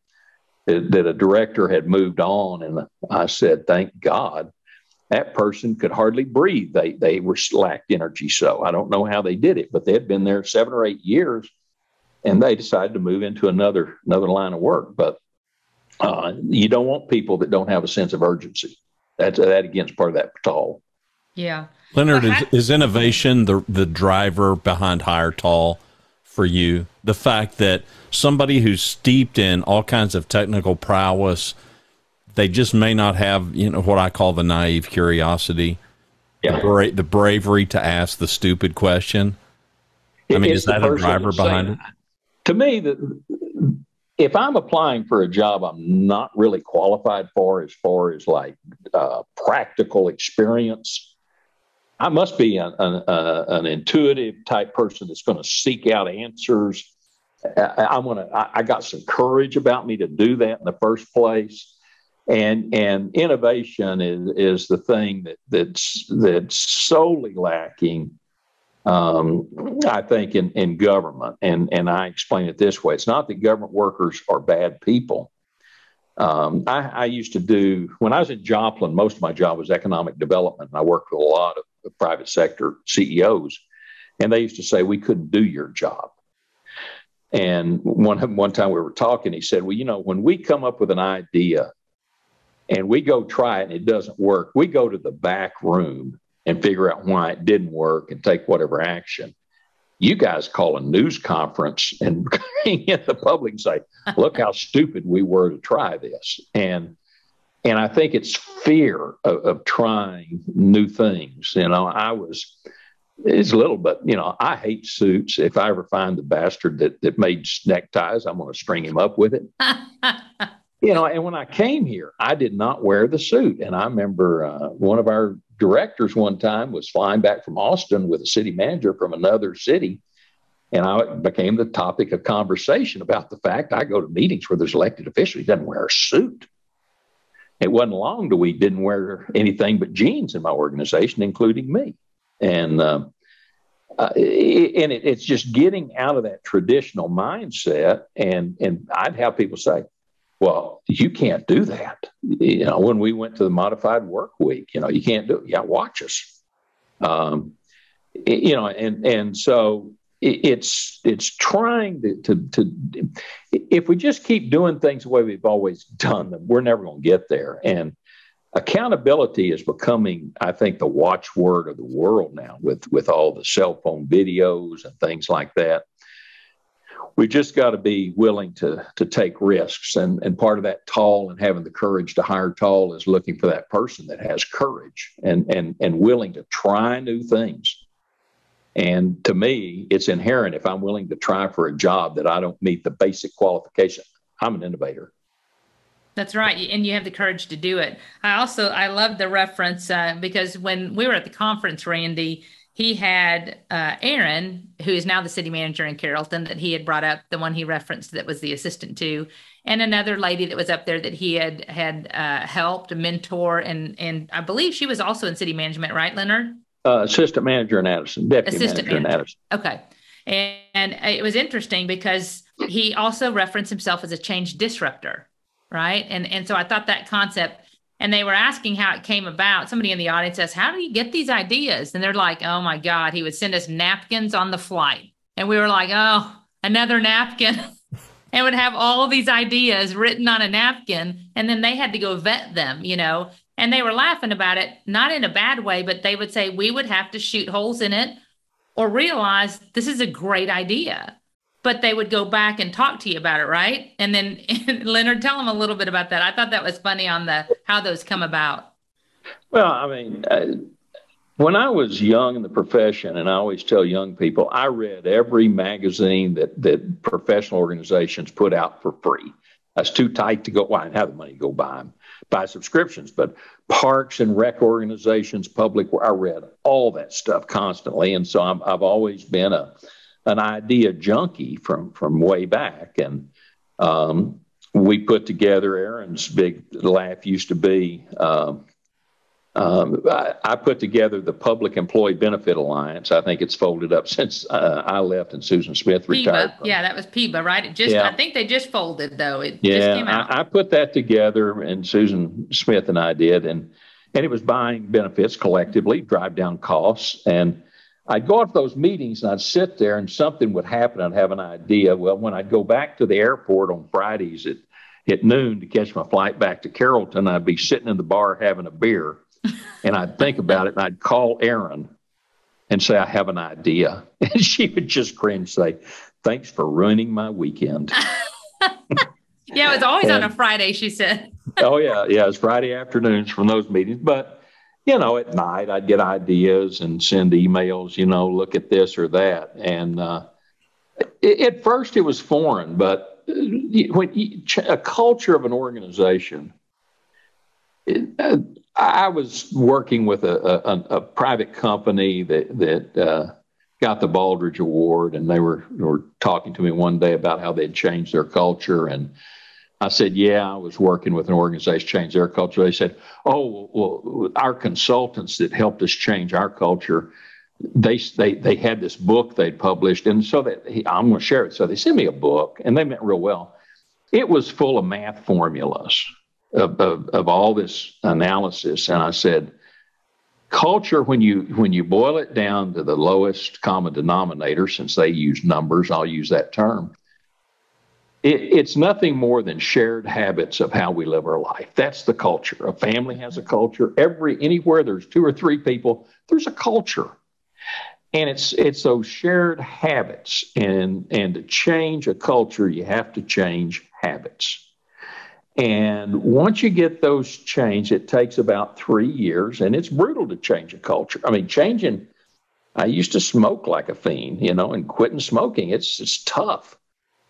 that, that a director had moved on, and I said, "Thank God." That person could hardly breathe. They they were lacked energy. So I don't know how they did it, but they had been there seven or eight years, and they decided to move into another another line of work. But uh, you don't want people that don't have a sense of urgency. That's that against part of that tall. Yeah, Leonard, is, is innovation the the driver behind Hire Tall for you? The fact that somebody who's steeped in all kinds of technical prowess, they just may not have you know what I call the naive curiosity, yeah. the, bra- the bravery to ask the stupid question. I mean, it's is that a driver behind it? To me, the if I'm applying for a job I'm not really qualified for as far as like uh, practical experience, I must be an, an, uh, an intuitive type person that's going to seek out answers. I, am gonna. I, I got some courage about me to do that in the first place, and and innovation is is the thing that that's that's solely lacking um, I think, in, in government. And, and I explain it this way it's not that government workers are bad people. Um, I, I, used to do, when I was in Joplin, most of my job was economic development. And I worked with a lot of private sector CEOs. And they used to say, we couldn't do your job. And one, one time we were talking, he said, Well, you know, when we come up with an idea and we go try it and it doesn't work, we go to the back room and figure out why it didn't work and take whatever action. You guys call a news conference and bring in the public and say, look how stupid we were to try this. And and I think it's fear of, of trying new things. You know, I was it's a little bit, you know, I hate suits. If I ever find the bastard that, that made neckties, I'm going to string him up with it. you know, and when I came here, I did not wear the suit. And I remember uh, one of our directors one time was flying back from Austin with a city manager from another city. And I became the topic of conversation about the fact I go to meetings where there's elected official. He doesn't wear a suit. It wasn't long till we didn't wear anything but jeans in my organization, including me. And uh, uh, and it, it's just getting out of that traditional mindset. And and I'd have people say, well, you can't do that. You know, when we went to the modified work week, you know, you can't do it. Yeah, watch us. Um, you know, and and so it's it's trying to, to, to if we just keep doing things the way we've always done them, we're never going to get there. And accountability is becoming, I think, the watchword of the world now with with all the cell phone videos and things like that. We just got to be willing to to take risks, and and part of that tall and having the courage to hire tall is looking for that person that has courage and and and willing to try new things and to me, it's inherent if I'm willing to try for a job that I don't meet the basic qualification, I'm an innovator. That's right, and you have the courage to do it. I also I love the reference uh, because when we were at the conference, Randy, he had uh, Erin, who is now the city manager in Carrollton, that he had brought up, the one he referenced that was the assistant to, and another lady that was up there that he had had uh, helped, mentor, and and I believe she was also in city management, right, Leonard? Uh, assistant manager in Addison, deputy assistant manager, manager in Addison. Okay. And, and it was interesting because he also referenced himself as a change disruptor, right? And and so I thought that concept and they were asking how it came about. Somebody in the audience says, How do you get these ideas? And they're like, Oh my God, he would send us napkins on the flight. And we were like, Oh, another napkin. and would have all these ideas written on a napkin. And then they had to go vet them, you know. And they were laughing about it, not in a bad way, but they would say we would have to shoot holes in it or realize this is a great idea. But they would go back and talk to you about it, right? And then Leonard, tell them a little bit about that. I thought that was funny on the how those come about. Well, I mean, uh, when I was young in the profession, and I always tell young people, I read every magazine that that professional organizations put out for free. That's too tight to go. Well, I didn't have the money to go buy them buy subscriptions, but parks and rec organizations, public, I read all that stuff constantly. And so i have always been a, an idea junkie from, from way back. And um, we put together Erin's big laugh used to be, um, um, I, I, put together the Public Employee Benefit Alliance. I think it's folded up since uh, I left and Susan Smith retired. From. Yeah, that was PEBA, right? It just, yeah. I think they just folded though. It yeah, I, I, put that together, and Susan Smith and I did, and and it was buying benefits collectively, drive down costs, and I'd go to those meetings and I'd sit there, and something would happen. I'd have an idea. Well, when I'd go back to the airport on Fridays at at noon to catch my flight back to Carrollton, I'd be sitting in the bar having a beer and I'd think about it and I'd call Erin and say, I have an idea. And she would just cringe, and say, Thanks for ruining my weekend. yeah, it was always and, on a Friday, she said. oh, yeah. Yeah, it's Friday afternoons from those meetings. But, you know, at night I'd get ideas and send emails, you know, look at this or that. And uh, it, at first it was foreign, but uh, when you, a culture of an organization, it, uh, I was working with a, a, a private company that that uh, got the Baldrige Award, and they were were talking to me one day about how they'd changed their culture, and I said, "Yeah, I was working with an organization change their culture." They said, "Oh, well, our consultants that helped us change our culture." They, they they had this book they'd published, and so that I'm going to share it. So they sent me a book, and they meant real well. It was full of math formulas of, of, of all this analysis. And I said, culture when you when you boil it down to the lowest common denominator since they use numbers i'll use that term it, it's nothing more than shared habits of how we live our life that's the culture a family has a culture every anywhere there's two or three people there's a culture and it's it's those shared habits and and to change a culture you have to change habits and once you get those changed, it takes about three years, and it's brutal to change a culture. I mean, changing. I used to smoke like a fiend, you know, and quitting smoking. It's it's tough.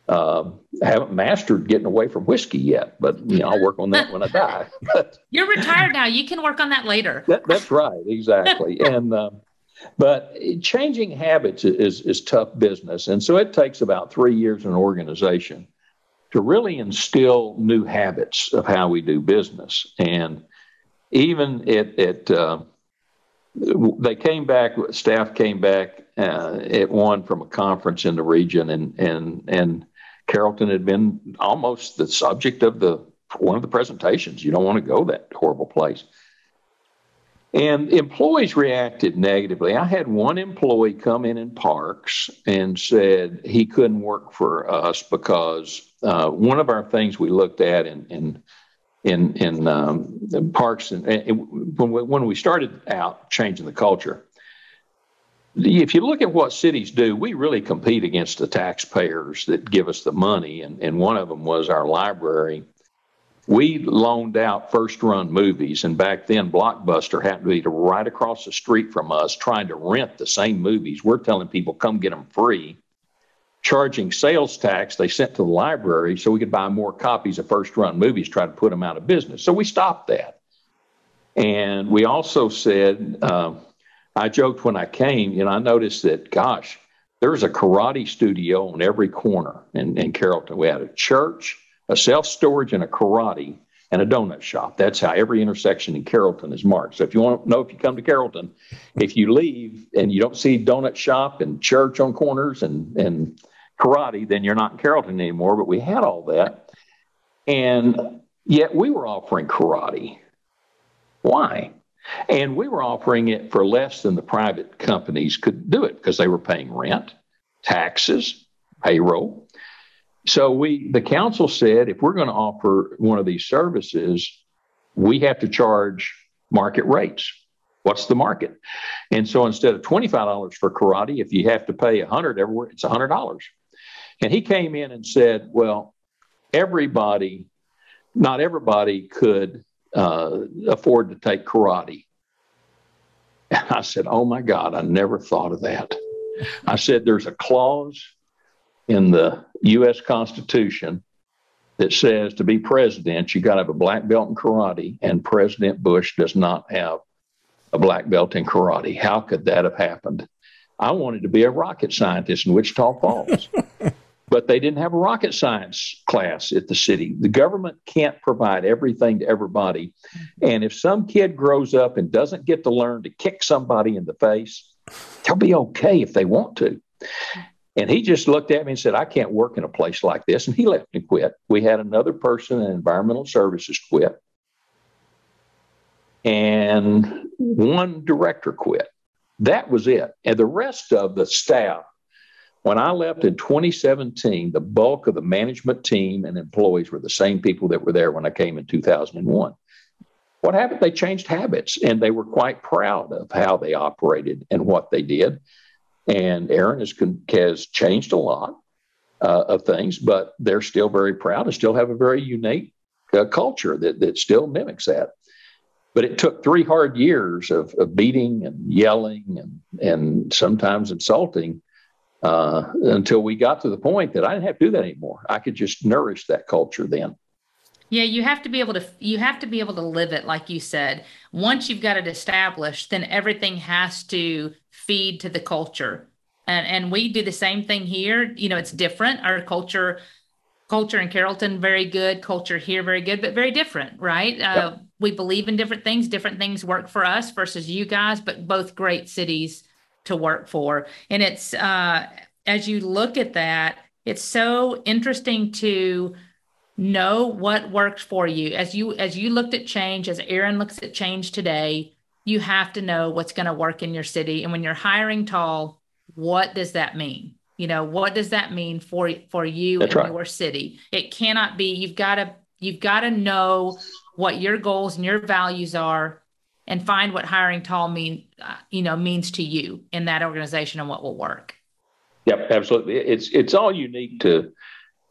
Uh, I haven't mastered getting away from whiskey yet, but you know, I'll work on that when I die. But, You're retired now. You can work on that later. That, that's right, exactly. and uh, but changing habits is is tough business, and so it takes about three years in an organization to really instill new habits of how we do business. And even it, it uh, they came back, staff came back uh, at one from a conference in the region, and and and Carrollton had been almost the subject of the one of the presentations. You don't want to go that horrible place. And employees reacted negatively. I had one employee come in in parks and said he couldn't work for us because uh, one of our things we looked at in in in, in um, parks and, and when we, when we started out changing the culture, if you look at what cities do, we really compete against the taxpayers that give us the money, and, and one of them was our library we loaned out first run movies, and back then Blockbuster happened to be right across the street from us trying to rent the same movies. We're telling people, come get them free, charging sales tax they sent to the library so we could buy more copies of first run movies, try to put them out of business. So we stopped that. And we also said, uh, I joked when I came, you know, I noticed that, gosh, there's a karate studio on every corner in, in Carrollton. We had a church a self storage and a karate and a donut shop. That's how every intersection in Carrollton is marked. So if you want to know if you come to Carrollton, if you leave and you don't see donut shop and church on corners and, and karate, then you're not in Carrollton anymore. But we had all that. And yet we were offering karate. Why? And we were offering it for less than the private companies could do it because they were paying rent, taxes, payroll. So we, the council said, if we're going to offer one of these services, we have to charge market rates. What's the market? And so instead of $25 for karate, if you have to pay 100 everywhere, it's $100. And he came in and said, well, everybody, not everybody could uh, afford to take karate. And I said, oh my God, I never thought of that. I said, there's a clause in the U.S. Constitution that says to be president, you got to have a black belt in karate, and President Bush does not have a black belt in karate. How could that have happened? I wanted to be a rocket scientist in Wichita Falls, but they didn't have a rocket science class at the city. The government can't provide everything to everybody. Mm-hmm. And if some kid grows up and doesn't get to learn to kick somebody in the face, they'll be okay if they want to. And he just looked at me and said, I can't work in a place like this. And he left and quit. We had another person in environmental services quit. And one director quit. That was it. And the rest of the staff, when I left in 2017, the bulk of the management team and employees were the same people that were there when I came in 2001. What happened? They changed habits and they were quite proud of how they operated and what they did. And Erin has, has changed a lot uh, of things, but they're still very proud and still have a very unique uh, culture that, that still mimics that. But it took three hard years of, of beating and yelling and, and sometimes insulting uh, until we got to the point that I didn't have to do that anymore. I could just nourish that culture then. Yeah, you have to be able to you have to be able to live it like you said. Once you've got it established, then everything has to feed to the culture. And and we do the same thing here. You know, it's different. Our culture culture in Carrollton very good, culture here very good, but very different, right? Yep. Uh, we believe in different things. Different things work for us versus you guys, but both great cities to work for. And it's uh as you look at that, it's so interesting to know what works for you as you as you looked at change as erin looks at change today you have to know what's going to work in your city and when you're hiring tall what does that mean you know what does that mean for for you That's and right. your city it cannot be you've got to you've got to know what your goals and your values are and find what hiring tall mean uh, you know means to you in that organization and what will work. Yep absolutely. It's it's all unique to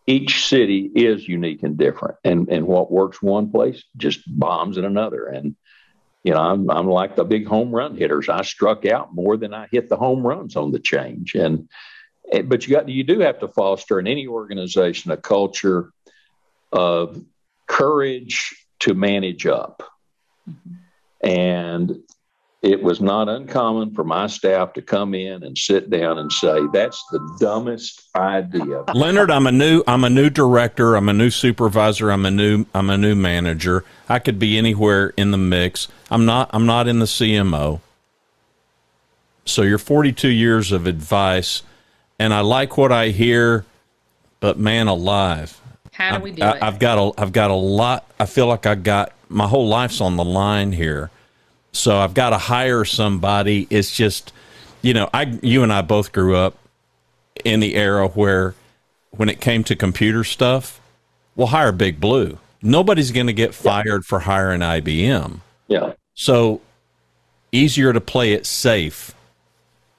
each city is unique and different. And and what works one place just bombs in another. And you know I'm, I'm like the big home run hitters. I struck out more than i hit the home runs on the change. And but you got you do have to foster in any organization a culture of courage to manage up. Mm-hmm. And it was not uncommon for my staff to come in and sit down and say, "That's the dumbest idea." Leonard, I'm a new I'm a new director. I'm a new supervisor. I'm a new I'm a new manager. I could be anywhere in the mix. I'm not I'm not in the CMO. So you're 42 years of advice, and I like what I hear, but man alive, how do we do I, it? I've got a I've got a lot. I feel like I got my whole life's on the line here So I've got to hire somebody. It's just, you know, I you and I both grew up in the era where when it came to computer stuff, we'll hire Big Blue. Nobody's going to get fired for hiring IBM. Yeah. So easier to play it safe.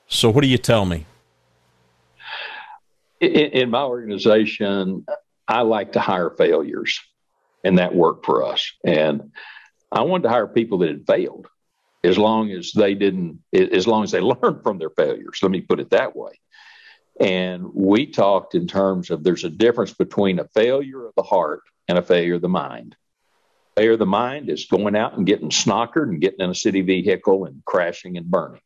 So what do you tell me? In my organization, I like to hire failures, and that worked for us. And I wanted to hire people that had failed as long as they didn't, as long as they learned from their failures. Let me put it that way. And we talked in terms of there's a difference between a failure of the heart and a failure of the mind. Failure of the mind is going out and getting snockered and getting in a city vehicle and crashing and burning.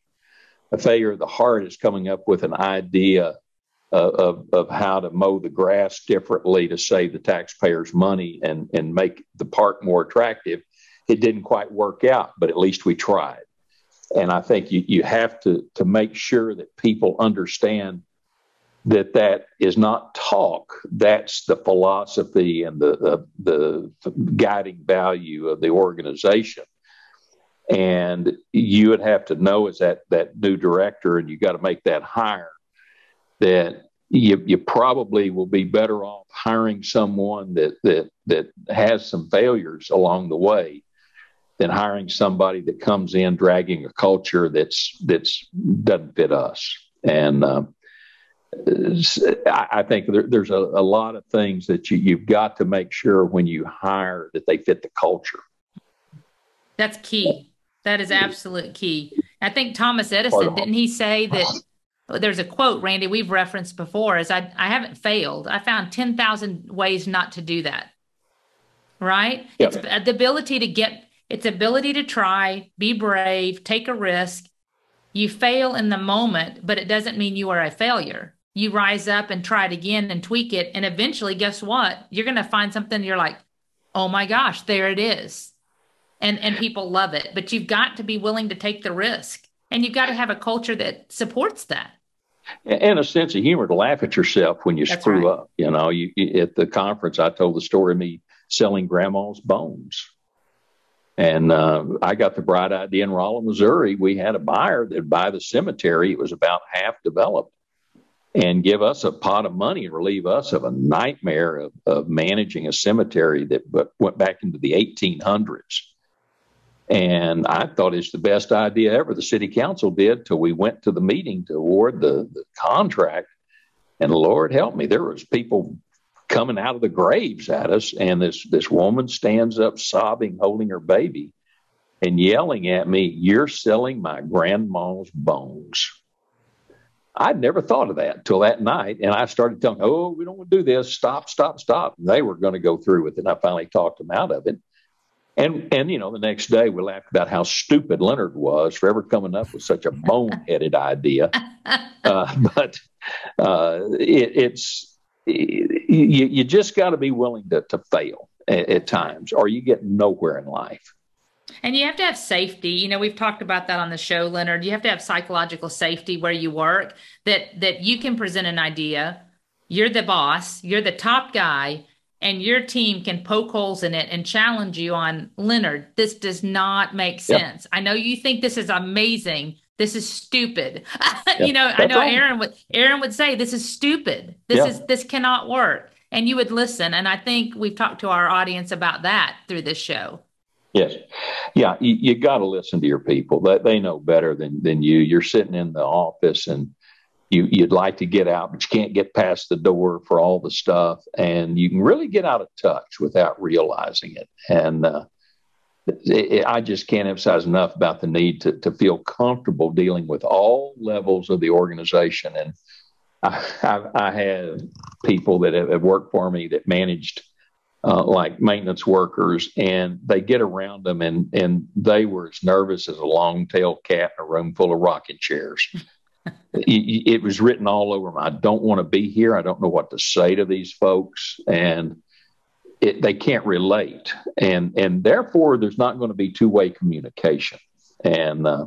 A failure of the heart is coming up with an idea of, of, of how to mow the grass differently to save the taxpayers money and, and make the park more attractive. It didn't quite work out, but at least we tried. And I think you, you have to, to make sure that people understand that that is not talk that's the philosophy and the, the, the guiding value of the organization and you would have to know as that that new director and you got to make that hire that you, you probably will be better off hiring someone that that that has some failures along the way than hiring somebody that comes in dragging a culture that's that's doesn't fit us and uh, I think there, there's a, a, lot of things that you, you've got to make sure when you hire that they fit the culture. That's key. That is absolute key. I think Thomas Edison didn't he say that? There's a quote, Randy, we've referenced before. Is I I haven't failed. I found ten thousand ways not to do that. Right? Yep. It's the ability to get. It's ability to try, be brave, take a risk. You fail in the moment, but it doesn't mean you are a failure you rise up and try it again and tweak it. And eventually, guess what? You're going to find something you're like, oh my gosh, there it is. And, and people love it. But you've got to be willing to take the risk. And you've got to have a culture that supports that. And a sense of humor to laugh at yourself when you That's screw right. up. You know, you, at the conference, I told the story of me selling grandma's bones. And uh, I got the bright idea in Rolla, Missouri. We had a buyer that'd buy the cemetery. It was about half developed and give us a pot of money and relieve us of a nightmare of, of managing a cemetery that went back into the 1800s. And I thought it's the best idea ever. The city council did till we went to the meeting to award the, the contract. And Lord help me, there was people coming out of the graves at us, and this this woman stands up sobbing, holding her baby, and yelling at me, "You're selling my grandma's bones." I'd never thought of that till that night. And I started telling, oh, we don't want to do this. Stop, stop, stop. And they were going to go through with it. And I finally talked them out of it. And, and, you know, the next day we laughed about how stupid Leonard was for ever coming up with such a boneheaded idea. Uh, but uh, it, it's, you, you just got to be willing to, to fail at, at times or you get nowhere in life. And you have to have safety. You know, we've talked about that on the show, Leonard. You have to have psychological safety where you work that that you can present an idea. You're the boss, you're the top guy, and your team can poke holes in it and challenge you on Leonard, this does not make sense. Yep. I know you think this is amazing. This is stupid. Yep. you know, That's I know right. Erin would Erin would say this is stupid. This yep. is this cannot work. And you would listen. And I think we've talked to our audience about that through this show. Yes. Yeah, you, you got to listen to your people. They, they know better than, than you. You're sitting in the office and you, you'd like to get out, but you can't get past the door for all the stuff. And you can really get out of touch without realizing it. And uh, it, it, I just can't emphasize enough about the need to, to feel comfortable dealing with all levels of the organization. And I, I, I had people that have worked for me that managed – uh, like maintenance workers, and they get around them, and and they were as nervous as a long-tailed cat in a room full of rocking chairs. it, was written all over. I don't want to be here. I don't know what to say to these folks, and it, they can't relate, and and therefore there's not going to be two-way communication, and uh,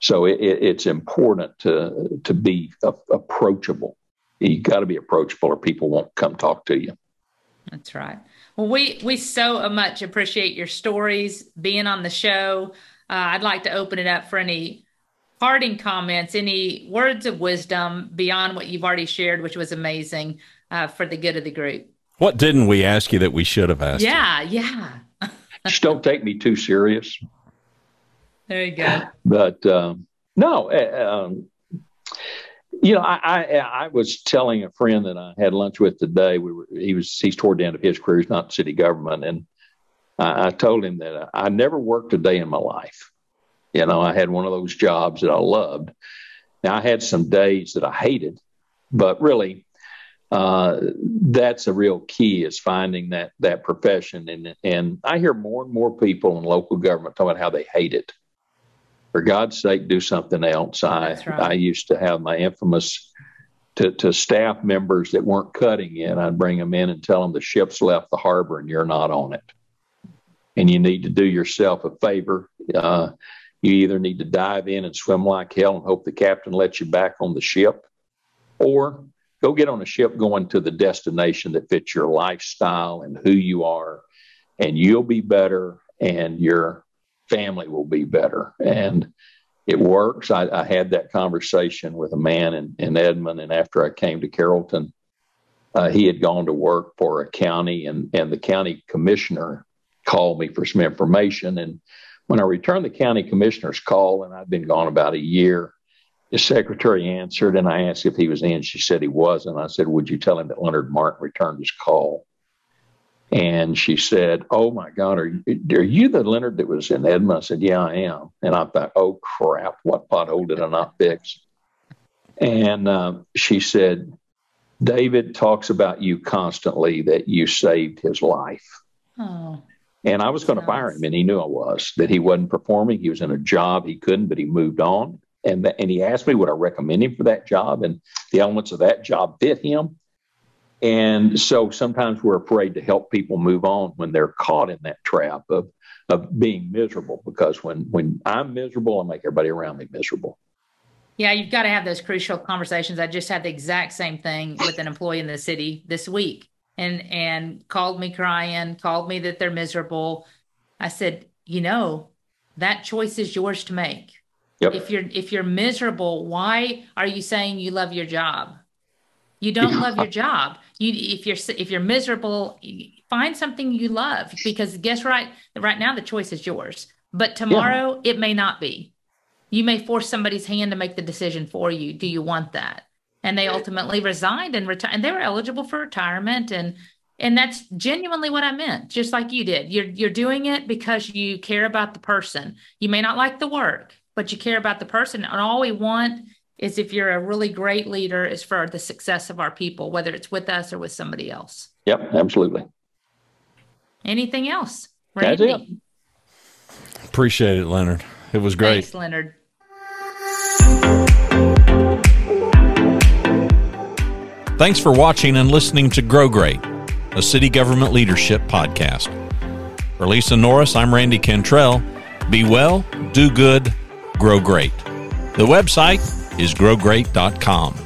so it, it's important to to be approachable. You got to be approachable, or people won't come talk to you. That's right. Well, we we so much appreciate your stories, being on the show. I'd like to open it up for any parting comments, any words of wisdom beyond what you've already shared, which was amazing uh, for the good of the group. What didn't we ask you that we should have asked? Yeah, you? yeah. Just don't take me too serious. There you go. But um, no, uh, um, you know, I, I, I was telling a friend that I had lunch with today. We were he was he's toward the end of his career. He's not city government, and I, I told him that I never worked a day in my life. You know, I had one of those jobs that I loved. Now I had some days that I hated, but really, uh, that's a real key is finding that that profession. And and I hear more and more people in local government talking about how they hate it for God's sake, do something else. I right. I used to have my infamous to, to staff members that weren't cutting it. I'd bring them in and tell them the ship's left the harbor and you're not on it. And you need to do yourself a favor. Uh, you either need to dive in and swim like hell and hope the captain lets you back on the ship, or go get on a ship going to the destination that fits your lifestyle and who you are, and you'll be better and your family will be better. And it works. I, I had that conversation with a man in, in Edmond, and after I came to Carrollton, uh, he had gone to work for a county, and, and the county commissioner called me for some information. And when I returned the county commissioner's call, and I'd been gone about a year, his secretary answered, and I asked if he was in. She said he wasn't. I said, Would you tell him that Leonard Martin returned his call? And she said, Oh my God, are you, are you the Leonard that was in Edmond? I said, Yeah, I am. And I thought, Oh crap, what pothole did I not fix? And uh, she said, David talks about you constantly that you saved his life. Oh, and I was going to fire him, and he knew I was, that he wasn't performing. He was in a job he couldn't, but he moved on. And, and he asked me, would I recommend him for that job? And the elements of that job fit him. And so sometimes we're afraid to help people move on when they're caught in that trap of, of being miserable because when, when I'm miserable, I make everybody around me miserable. Yeah, you've got to have those crucial conversations. I just had the exact same thing with an employee in the city this week and and called me crying, called me that they're miserable. I said, "You know, that choice is yours to make. Yep. If you're if you're miserable, why are you saying you love your job? You don't love your job. You if you're if you're miserable, find something you love because guess right right now the choice is yours. But tomorrow yeah. it may not be. You may force somebody's hand to make the decision for you. Do you want that? And they ultimately resigned and retired and they were eligible for retirement and and that's genuinely what I meant, just like you did. You're you're doing it because you care about the person. You may not like the work, but you care about the person. And all we want is if you're a really great leader is for the success of our people whether it's with us or with somebody else yep absolutely anything else Randy? That's it. appreciate it leonard it was great Thanks, leonard thanks for watching and listening to grow great a city government leadership podcast. For lisa norris i'm randy cantrell. Be well do good grow great. The website is growgreat.com.